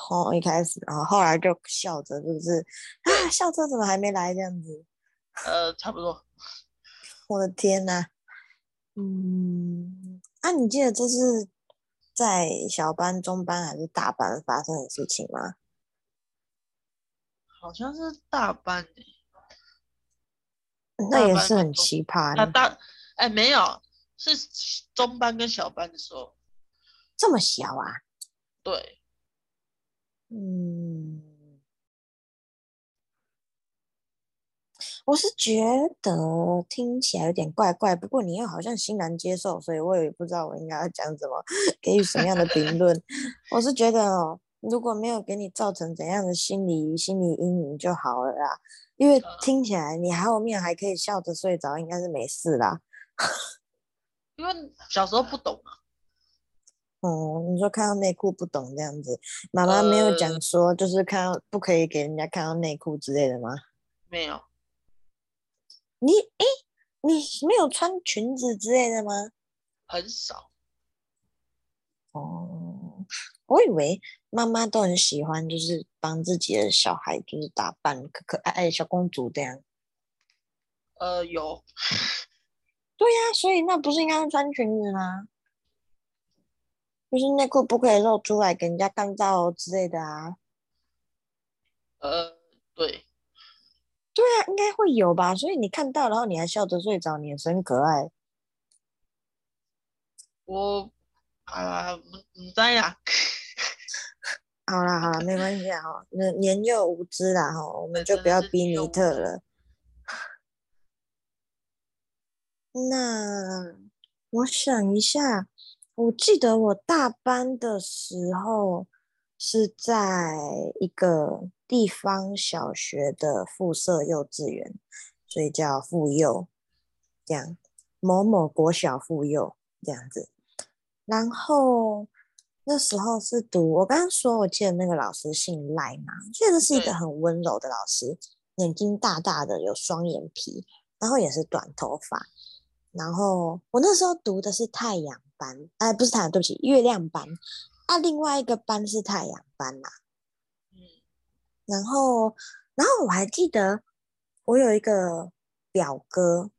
哦，一开始，然后后来就笑着，是不是？啊，校车怎么还没来？这样子。呃，差不多。我的天呐。嗯，啊，你记得这是在小班、中班还是大班发生的事情吗？好像是大班诶。那也是很奇葩的。啊，大，哎，没有，是中班跟小班的时候。这么小啊？对。嗯。我是觉得听起来有点怪怪，不过你又好像欣然接受，所以我也不知道我应该要讲什么，给予什么样的评论。我是觉得哦，如果没有给你造成怎样的心理心理阴影就好了啦，因为听起来你后面还可以笑着睡着，应该是没事啦。因为小时候不懂啊。哦、嗯，你说看到内裤不懂这样子，妈妈没有讲说就是看到不可以给人家看到内裤之类的吗？没有。你哎，你没有穿裙子之类的吗？很少。哦，我以为妈妈都很喜欢，就是帮自己的小孩就是打扮可可爱爱小公主这样。呃，有。对呀、啊，所以那不是应该穿裙子吗？就是内裤不可以露出来给人家看到之类的啊。呃，对。对啊，应该会有吧。所以你看到，然后你还笑着睡着，你也是很可爱。我啊，不不在呀。好啦好啦，没关系啊哈。那年幼无知啦哈，我们就不要逼尼特了。那我想一下，我记得我大班的时候是在一个。地方小学的附设幼稚园，所以叫附幼，这样某某国小附幼这样子。然后那时候是读，我刚刚说，我记得那个老师姓赖嘛，确实是一个很温柔的老师，眼睛大大的，有双眼皮，然后也是短头发。然后我那时候读的是太阳班，哎，不是太阳，对不起，月亮班。啊，另外一个班是太阳班啦。嗯然后，然后我还记得，我有一个表哥，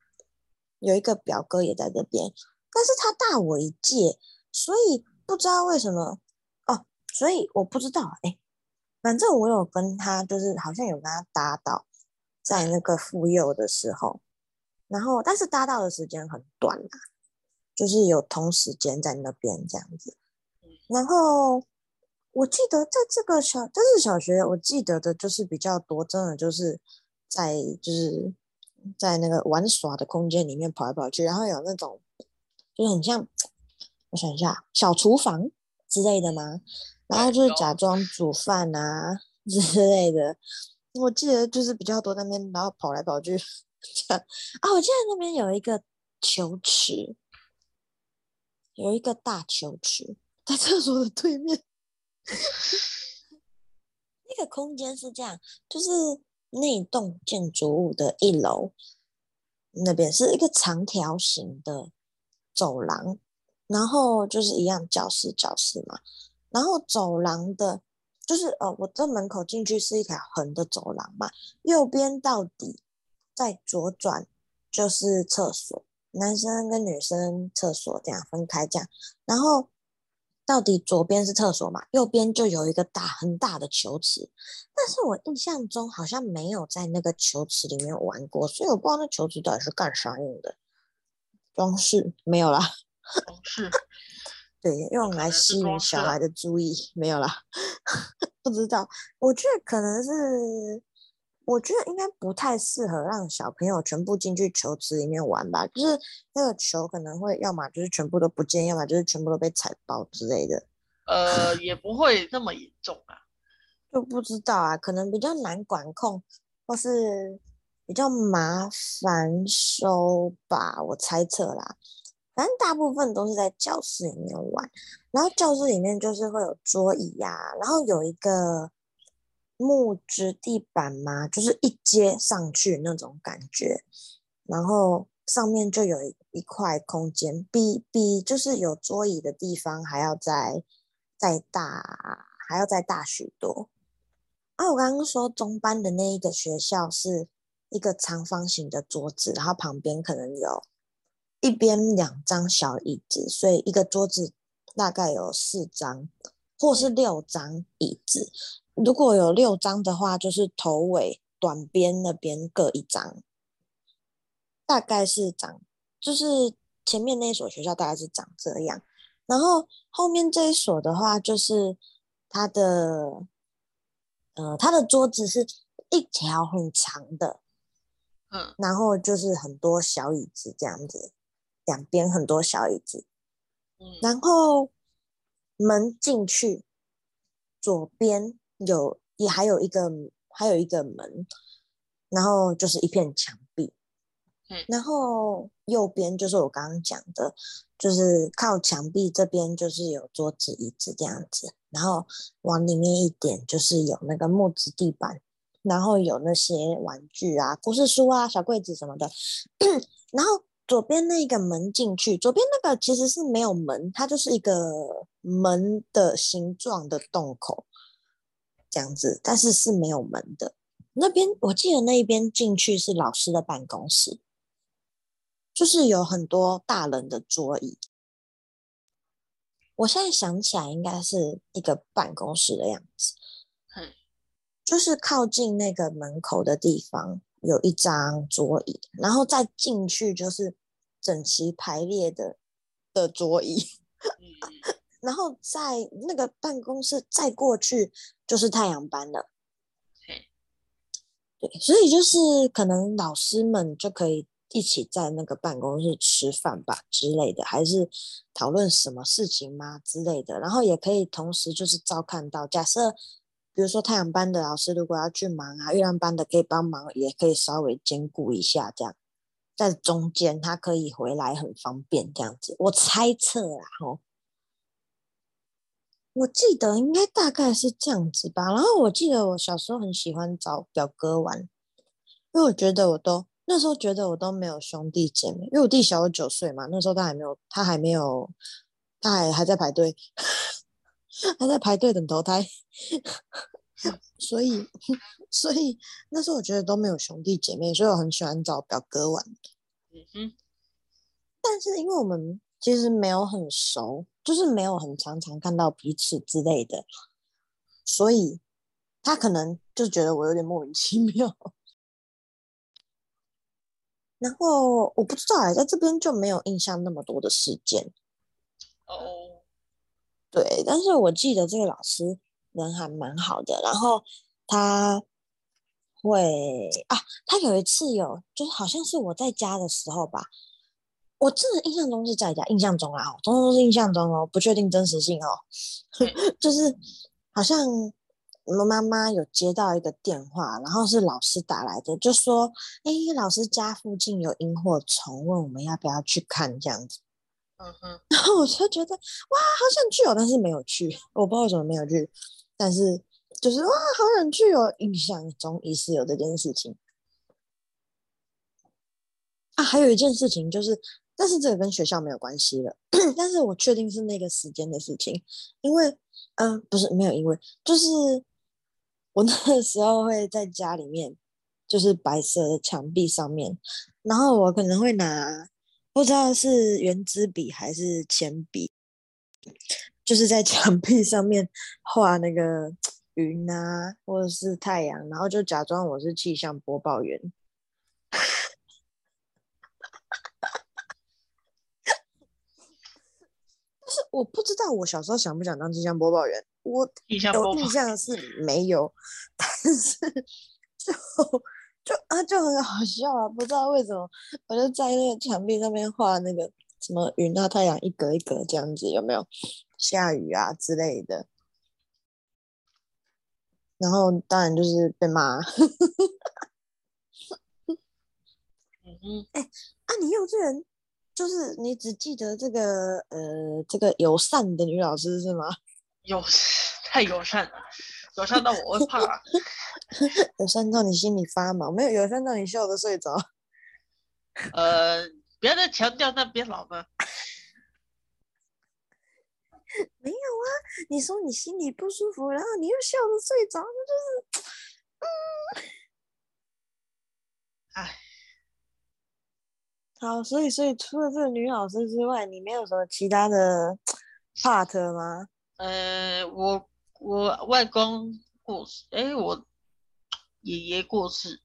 有一个表哥也在这边，但是他大我一届，所以不知道为什么哦，所以我不知道哎，反正我有跟他，就是好像有跟他搭到，在那个妇幼的时候，然后但是搭到的时间很短啊，就是有同时间在那边这样子，然后。我记得在这个小，但是小学，我记得的就是比较多，真的就是在就是在那个玩耍的空间里面跑来跑去，然后有那种就是很像，我想一下，小厨房之类的吗，然后就是假装煮饭啊 之类的。我记得就是比较多在那边，然后跑来跑去这样啊。我记得那边有一个球池，有一个大球池在厕所的对面。那个空间是这样，就是那栋建筑物的一楼，那边是一个长条形的走廊，然后就是一样教室教室嘛，然后走廊的，就是呃，我这门口进去是一条横的走廊嘛，右边到底再左转就是厕所，男生跟女生厕所这样分开这样，然后。到底左边是厕所嘛？右边就有一个大很大的球池，但是我印象中好像没有在那个球池里面玩过，所以我不知道那球池到底是干啥用的。装饰没有啦，装饰，对，用来吸引小孩的注意没有啦，不知道，我觉得可能是。我觉得应该不太适合让小朋友全部进去球池里面玩吧，就是那个球可能会要么就是全部都不见，要么就是全部都被踩爆之类的。呃，也不会那么严重啊，就不知道啊，可能比较难管控，或是比较麻烦收吧，我猜测啦。反正大部分都是在教室里面玩，然后教室里面就是会有桌椅呀、啊，然后有一个木质地板嘛，就是一阶上去那种感觉，然后上面就有一块空间，比比就是有桌椅的地方还要再再大，还要再大许多。啊，我刚刚说中班的那一个学校是一个长方形的桌子，然后旁边可能有一边两张小椅子，所以一个桌子大概有四张或是六张椅子。如果有六张的话，就是头尾短边那边各一张，大概是长，就是前面那所学校大概是长这样，然后后面这一所的话，就是它的。呃，它的桌子是一条很长的，嗯，然后就是很多小椅子这样子，两边很多小椅子，嗯，然后门进去，左边有也还有一个还有一个门，然后就是一片墙壁，嗯，然后右边就是我刚刚讲的，就是靠墙壁这边就是有桌子椅子这样子。然后往里面一点，就是有那个木质地板，然后有那些玩具啊、故事书啊、小柜子什么的。然后左边那个门进去，左边那个其实是没有门，它就是一个门的形状的洞口，这样子，但是是没有门的。那边我记得那一边进去是老师的办公室，就是有很多大人的桌椅。我现在想起来，应该是一个办公室的样子，嗯，就是靠近那个门口的地方有一张桌椅，然后再进去就是整齐排列的的桌椅，然后在那个办公室再过去就是太阳班了，对，所以就是可能老师们就可以。一起在那个办公室吃饭吧之类的，还是讨论什么事情吗之类的？然后也可以同时就是照看到，假设比如说太阳班的老师如果要去忙啊，月亮班的可以帮忙，也可以稍微兼顾一下，这样在中间他可以回来很方便这样子。我猜测啦，吼，我记得应该大概是这样子吧。然后我记得我小时候很喜欢找表哥玩，因为我觉得我都。那时候觉得我都没有兄弟姐妹，因为我弟小我九岁嘛。那时候他还没有，他还没有，他还还在排队，还在排队等投胎。所以，所以那时候我觉得都没有兄弟姐妹，所以我很喜欢找表哥玩。嗯哼。但是因为我们其实没有很熟，就是没有很常常看到彼此之类的，所以他可能就觉得我有点莫名其妙。然后我不知道哎，在这边就没有印象那么多的事件。哦，对，但是我记得这个老师人还蛮好的。然后他会啊，他有一次有，就是好像是我在家的时候吧，我真的印象中是在家，印象中啊，通通都是印象中哦，不确定真实性哦，就是好像。我们妈妈有接到一个电话，然后是老师打来的，就说：“哎，老师家附近有萤火虫，问我们要不要去看这样子。”嗯哼，然后我就觉得哇，好想去哦，但是没有去，我不知道为什么没有去，但是就是哇，好想去哦，印象中也是有这件事情。啊，还有一件事情就是，但是这个跟学校没有关系了，但是我确定是那个时间的事情，因为嗯、不是没有，因为就是。我那个时候会在家里面，就是白色的墙壁上面，然后我可能会拿不知道是原子笔还是铅笔，就是在墙壁上面画那个云啊，或者是太阳，然后就假装我是气象播报员。是我不知道我小时候想不想当气象播报员。我有印象是没有，但是就就啊就很好笑啊，不知道为什么，我就在那个墙壁上面画那个什么云啊、太阳一格一格这样子，有没有下雨啊之类的？然后当然就是被骂。嗯哼，哎，啊，你幼稚园就是你只记得这个呃这个友善的女老师是吗？友太友善了，友善到我会怕，友善到你心里发毛，没有友善到你笑得睡着。呃，不要再强调那边老吗？没有啊，你说你心里不舒服，然后你又笑着睡着，那就是，嗯，好，所以所以除了这个女老师之外，你没有什么其他的 part 吗？呃，我我外公过世，哎，我 爷爷过世。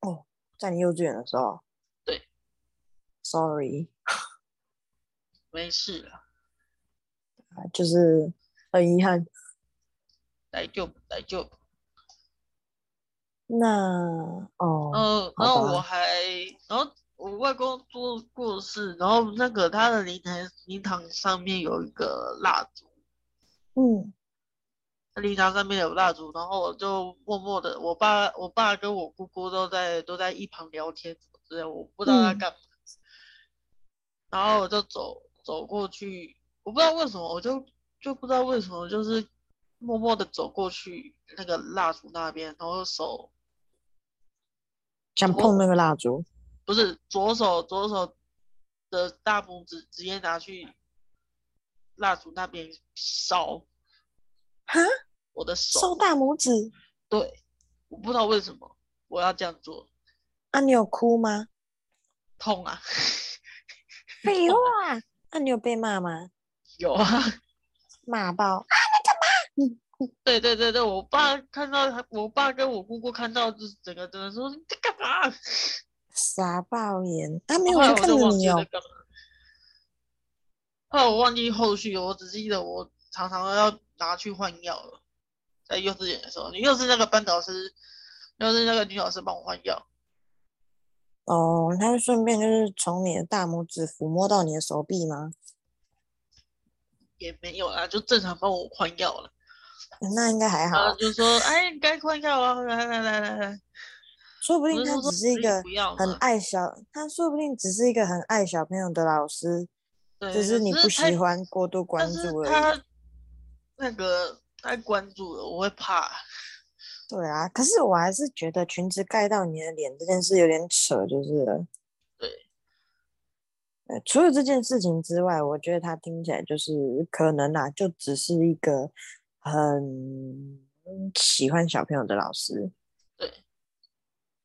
哦，在你幼稚园的时候。对。Sorry。没事了。就是很遗憾。来就来就。那哦。嗯，然后我还，然后我外公做过世，然后那个他的灵堂灵堂上面有一个蜡烛。嗯。灵堂上面有蜡烛，然后我就默默的，我爸我爸跟我姑姑都在都在一旁聊天什么之类，我不知道他干嘛。嗯、然后我就走走过去。我不知道为什么，我就就不知道为什么，就是默默的走过去那个蜡烛那边，然后手想碰那个蜡烛，不是左手左手的大拇指直接拿去蜡烛那边烧，哈，我的手烧大拇指，对，我不知道为什么我要这样做，啊，你有哭吗？痛啊，废话，那、啊、你有被骂吗？有啊，骂爆啊！你干嘛？对对对对，我爸看到他，我爸跟我姑姑看到，就是整个真的说你在干嘛？傻爆眼！他、啊、没有人看着你哦。后来我忘记后续，我只记得我常常要拿去换药了，在幼稚园的时候，你又是那个班导师，又是那个女老师帮我换药。哦，他会顺便就是从你的大拇指抚摸到你的手臂吗？也没有啦，就正常帮我换药了。那应该还好。就说：“哎，该换药了，来来来来来。”说不定他只是一个很爱小，他说不定只是一个很爱小朋友的老师，对，只是你不喜欢过度关注而已。他那个太关注了，我会怕。对啊，可是我还是觉得裙子盖到你的脸这件事有点扯，就是了。除了这件事情之外，我觉得他听起来就是可能啊，就只是一个很喜欢小朋友的老师。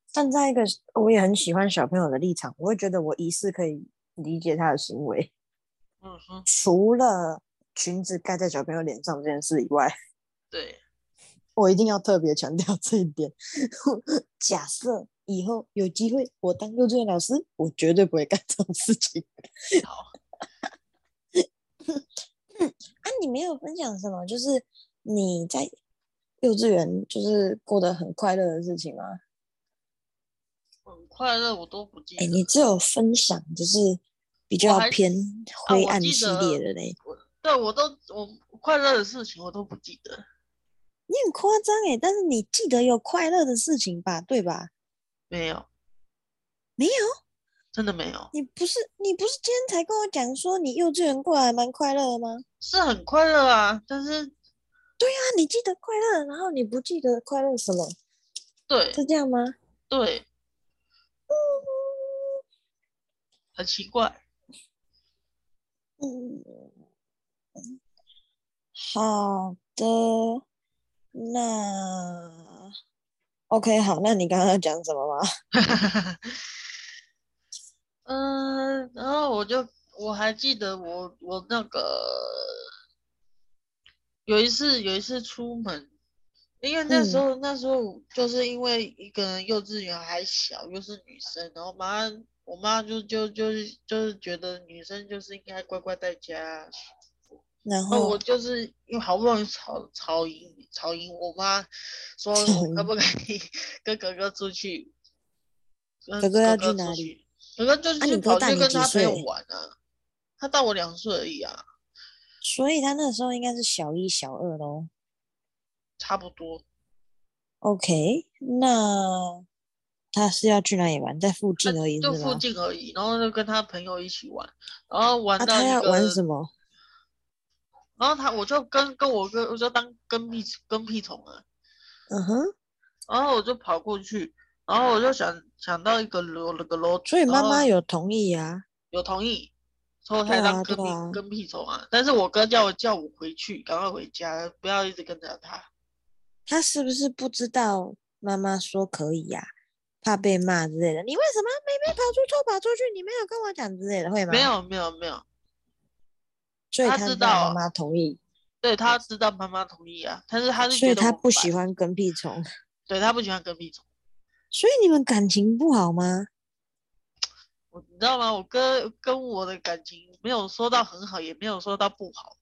对。站在一个我也很喜欢小朋友的立场，我会觉得我疑似可以理解他的行为。嗯哼。除了裙子盖在小朋友脸上这件事以外，对。我一定要特别强调这一点。假设。以后有机会，我当幼稚园老师，我绝对不会干这种事情。好，啊，你没有分享什么？就是你在幼稚园就是过得很快乐的事情吗？很快乐，我都不记得。哎，你只有分享，就是比较偏灰暗系列的嘞。对，我都我快乐的事情我都不记得。你很夸张哎，但是你记得有快乐的事情吧？对吧？没有，没有，真的没有。你不是你不是今天才跟我讲说你幼稚园过来蛮快乐的吗？是很快乐啊，但是，对啊，你记得快乐，然后你不记得快乐什么？对，是这样吗？对，嗯，很奇怪。嗯，好的，那。OK，好，那你刚刚讲什么吗？嗯，然后我就我还记得我我那个有一次有一次出门，因为那时候、嗯、那时候就是因为一个人幼稚园还小，又是女生，然后妈我妈就就就是就是觉得女生就是应该乖乖在家。然后我就是因为好不容易吵吵赢吵赢我妈，说我可不可以跟哥哥出去？哥哥要去哪里？哥哥就是去跑去跟他朋友玩啊。他大我两岁而已啊。所以他那时候应该是小一、小二喽。差不多。OK，那他是要去哪里玩？在附近而已，就附近而已。然后就跟他朋友一起玩，然后玩到要玩什么？然后他我就跟跟我哥，我就当跟屁跟屁虫了。嗯哼。然后我就跑过去，然后我就想想到一个楼那个楼，所以妈妈有同意呀？有同意，所以我才当跟屁、啊啊、跟屁虫啊。但是我哥叫我叫我回去，赶快回家，不要一直跟着他。他是不是不知道妈妈说可以呀、啊？怕被骂之类的？你为什么妹妹跑出偷跑出去？你没有跟我讲之类的，会吗？没有没有没有。所以他知道妈妈同意。对，他知道妈妈同意啊，但是他是所以他不喜欢跟屁虫。对，他不喜欢跟屁虫，所以你们感情不好吗？我你知道吗？我哥跟我的感情没有说到很好，也没有说到不好。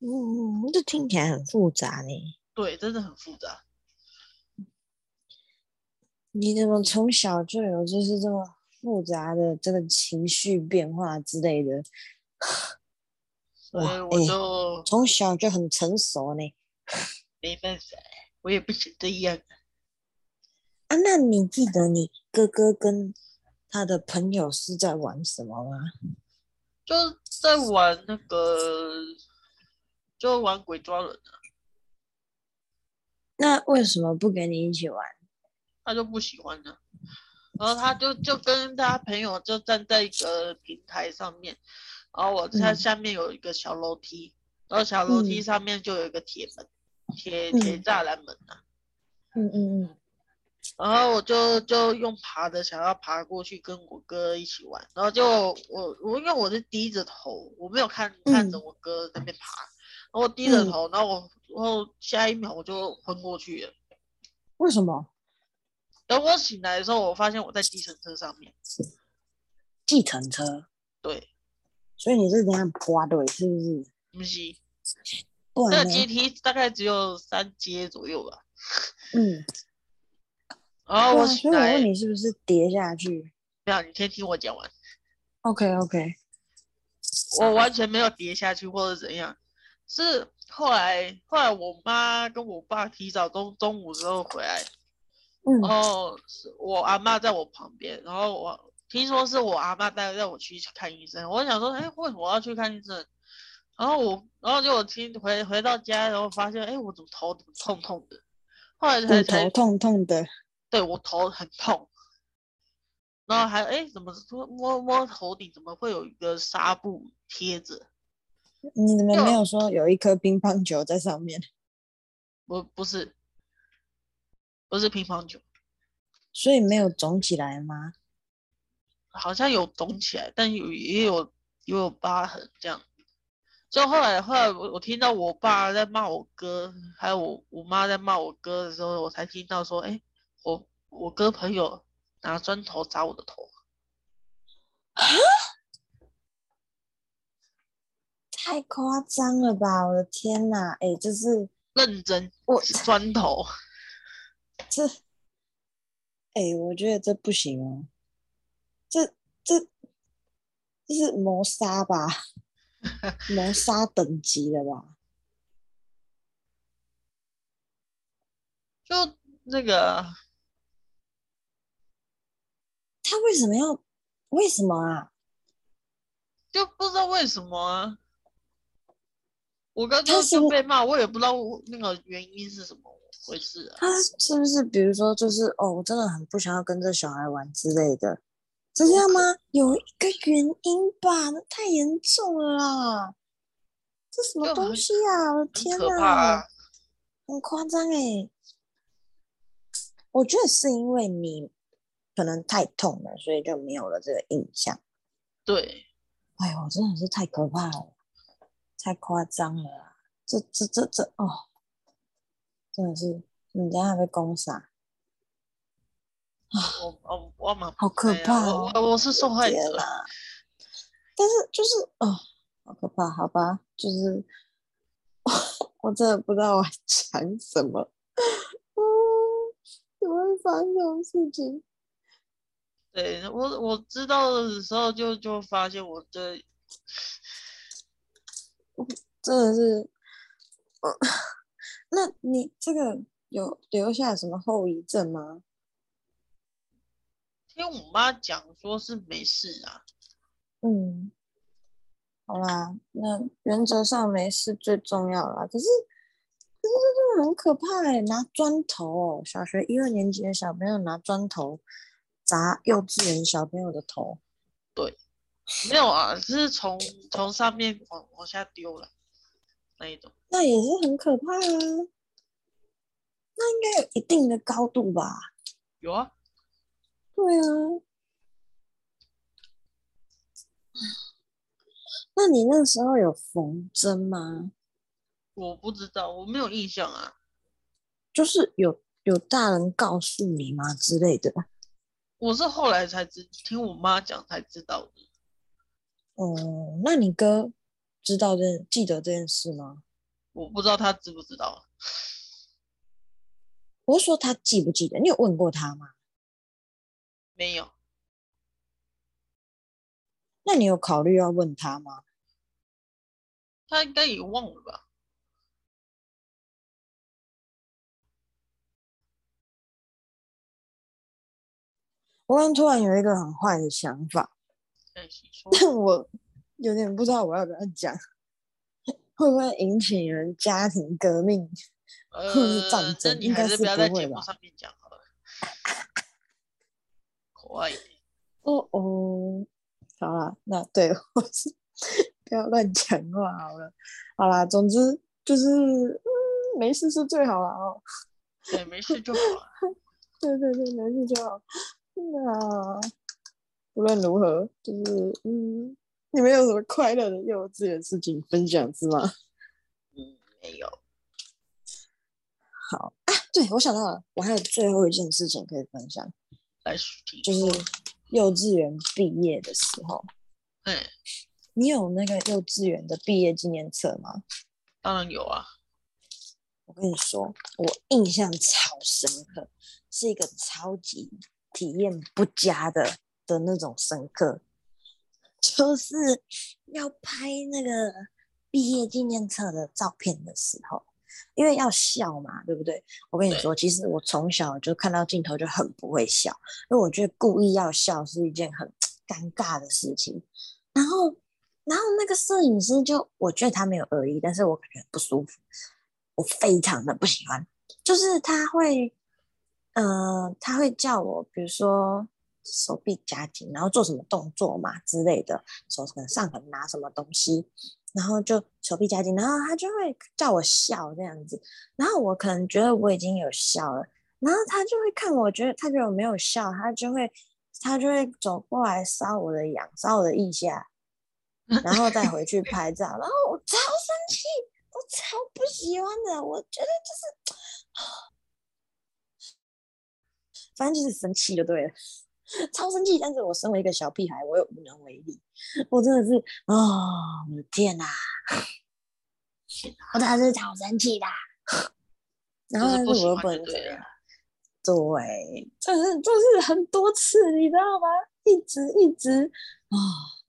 嗯嗯，这听起来很复杂呢。对，真的很复杂。你怎么从小就有就是这么复杂的这个情绪变化之类的？哇，我就、欸、从小就很成熟呢。没办法。我也不想这样啊！那你记得你哥哥跟他的朋友是在玩什么吗？就在玩那个，就玩鬼抓人的。那为什么不跟你一起玩？他就不喜欢呢。然后他就就跟他朋友就站在一个平台上面，然后我在下面有一个小楼梯，嗯、然后小楼梯上面就有一个铁门。铁铁栅栏门啊，嗯嗯嗯，然后我就就用爬的想要爬过去跟我哥一起玩，然后就我我因为我是低着头，我没有看看着我哥在那边爬，然后我低着头，然后我然后下一秒我就昏过去了。为什么？等我醒来的时候，我发现我在计程车上面。计程车？对。所以你是这样滑的，是不是？不是。这个阶梯大概只有三阶左右吧。嗯。然后我醒来，所以我问你是不是跌下去？没有，你先听我讲完。OK OK。我完全没有跌下去或者怎样，是后来后来我妈跟我爸提早中中午时候回来，嗯，然后我阿妈在我旁边，然后我听说是我阿妈带带我去看医生，我想说，哎，为什么我要去看医生？然后我，然后就我听回回到家，然后发现，哎，我怎么头怎么痛痛的？后来才才头痛痛的，对我头很痛。然后还，哎，怎么说摸摸头顶，怎么会有一个纱布贴着？你怎么没有说有一颗乒乓球在上面？不，不是，不是乒乓球。所以没有肿起来吗？好像有肿起来，但有也有也有疤痕这样。就后来，后来我我听到我爸在骂我哥，还有我我妈在骂我哥的时候，我才听到说，哎，我我哥朋友拿砖头砸我的头。啊！太夸张了吧！我的天哪！哎，这是认真，我砖头。这，哎，我觉得这不行哦。这这这是谋杀吧？谋杀等级的吧？就那个，他为什么要？为什么啊？就不知道为什么啊！我刚刚就被骂，我也不知道那个原因是什么回事啊。他是不是比如说，就是哦，我真的很不想要跟这小孩玩之类的？是这样吗？有一个原因吧，那太严重了啦！这什么东西啊？我的天哪，很夸张哎！我觉得是因为你可能太痛了，所以就没有了这个印象。对，哎呦，真的是太可怕了，太夸张了啦！这这这这哦，真的是，你等下被攻杀。我我我蛮好可怕哦！我我是受害者啦，但是就是哦，好可怕，好吧，就是 我真的不知道我讲什么，嗯，怎么会发生这种事情？对我我知道的时候就就发现我这真的是，呃，那你这个有留下什么后遗症吗？听我妈讲说是没事啊，嗯，好啦，那原则上没事最重要啦。可是，可是这真的很可怕哎！拿砖头哦，小学一二年级的小朋友拿砖头砸幼稚园小朋友的头。对，没有啊，是从从上面往往下丢了那一种。那也是很可怕啊。那应该有一定的高度吧？有啊。对啊。那你那时候有缝针吗？我不知道，我没有印象啊。就是有有大人告诉你吗之类的？我是后来才知，听我妈讲才知道的。哦、嗯，那你哥知道这记得这件事吗？我不知道他知不知道。我说他记不记得？你有问过他吗？没有。那你有考虑要问他吗？他应该也忘了吧。我刚突然有一个很坏的想法，但我有点不知道我要不要讲，会不会引起人家庭革命，呃、或者是战争？应该是不会吧。哦哦。好啦，那对我是不要乱讲话好了。好啦，总之就是嗯，没事是最好了哦。对，没事就好。对对对，没事就好。那无论如何，就是嗯，你们有什么快乐的幼稚园事情分享是吗？嗯，没有。好啊，对，我想到了，我还有最后一件事情可以分享，来，就是。幼稚园毕业的时候，嗯，你有那个幼稚园的毕业纪念册吗？当然有啊。我跟你说，我印象超深刻，是一个超级体验不佳的的那种深刻，就是要拍那个毕业纪念册的照片的时候。因为要笑嘛，对不对？我跟你说，其实我从小就看到镜头就很不会笑，因为我觉得故意要笑是一件很 尴尬的事情。然后，然后那个摄影师就，我觉得他没有恶意，但是我感觉不舒服，我非常的不喜欢。就是他会，呃，他会叫我，比如说手臂夹紧，然后做什么动作嘛之类的，手可能上可能拿什么东西。然后就手臂夹紧，然后他就会叫我笑这样子，然后我可能觉得我已经有笑了，然后他就会看我觉得他觉得我没有笑，他就会他就会走过来搔我的痒，搔我的腋下，然后再回去拍照，然后我超生气，我超不喜欢的，我觉得就是，反正就是生气就对了。超生气，但是我身为一个小屁孩，我又无能为力。我真的是啊、哦，我的天哪！我真的是超生气的。然后但是我又不能这样。对，这是这是很多次，你知道吗？一直一直啊、哦，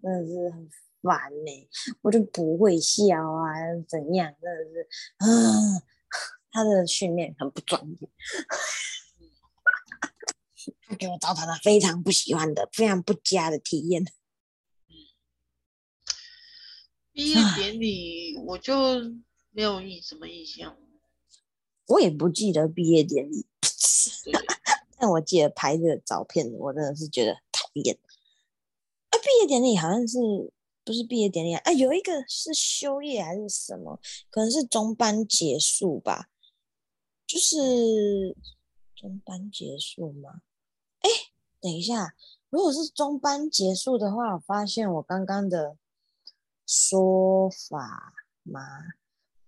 真的是很烦呢。我就不会笑啊，怎样？真的是啊，他的训练很不专业。他给我造成了非常不喜欢的、非常不佳的体验。嗯，毕业典礼我就没有印什么印象，我也不记得毕业典礼，但我记得拍这个照片，我真的是觉得讨厌。啊，毕业典礼好像是不是毕业典礼啊？啊，有一个是休业还是什么？可能是中班结束吧？就是中班结束吗？哎，等一下，如果是中班结束的话，我发现我刚刚的说法吗？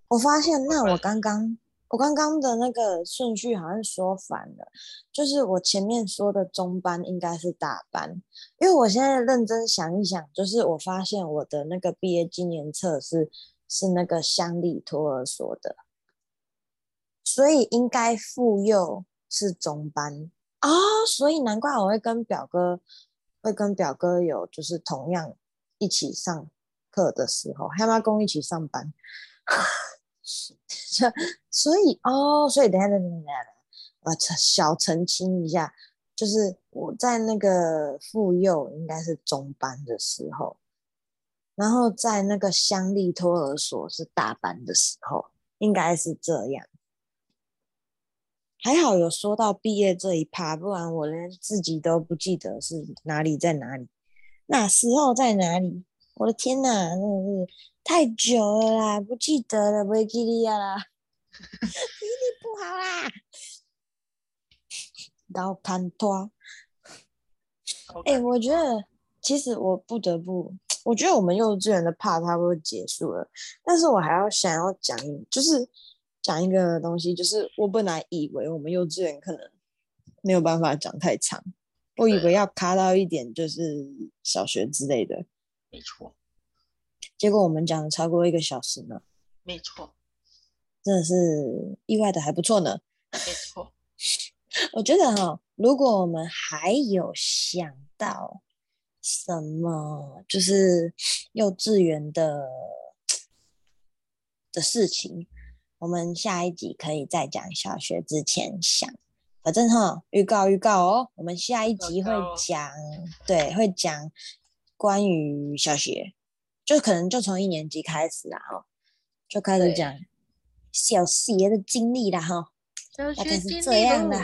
我发现，那我刚刚我刚刚的那个顺序好像说反了，就是我前面说的中班应该是大班，因为我现在认真想一想，就是我发现我的那个毕业纪念册是是那个乡里托儿所的，所以应该妇幼是中班。啊、哦，所以难怪我会跟表哥，会跟表哥有就是同样一起上课的时候，还要跟我一起上班，所以哦，所以等下等下等下，我小澄清一下，就是我在那个妇幼应该是中班的时候，然后在那个乡立托儿所是大班的时候，应该是这样。还好有说到毕业这一趴，不然我连自己都不记得是哪里在哪里，那时候在哪里？我的天哪，真的是太久了啦，不记得了，不会记忆啦，记忆力不好啦，老看拖。哎、欸，我觉得其实我不得不，我觉得我们幼稚园的 part 差不多结束了，但是我还要想要讲，就是。讲一个东西，就是我本来以为我们幼稚园可能没有办法讲太长，我以为要卡到一点，就是小学之类的。没错。结果我们讲了超过一个小时呢。没错。真的是意外的还不错呢。没错。我觉得哈，如果我们还有想到什么，就是幼稚园的 的事情。我们下一集可以再讲小学之前想，反正哈，预告预告哦，我们下一集会讲，对，会讲关于小学，就可能就从一年级开始啦哈，就开始讲小学的经历啦哈，大概是这样的。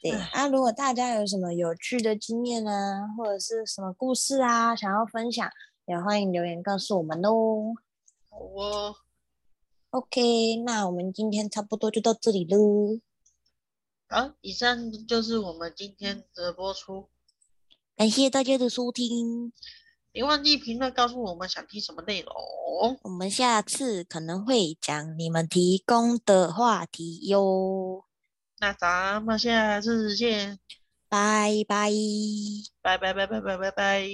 对啊，如果大家有什么有趣的经验啊，或者是什么故事啊，想要分享，也欢迎留言告诉我们喽。好哦。OK，那我们今天差不多就到这里喽。好，以上就是我们今天的播出，感谢大家的收听。别忘记评论告诉我们想听什么内容，我们下次可能会讲你们提供的话题哟。那咱们下次见，拜拜，拜拜拜拜拜拜拜。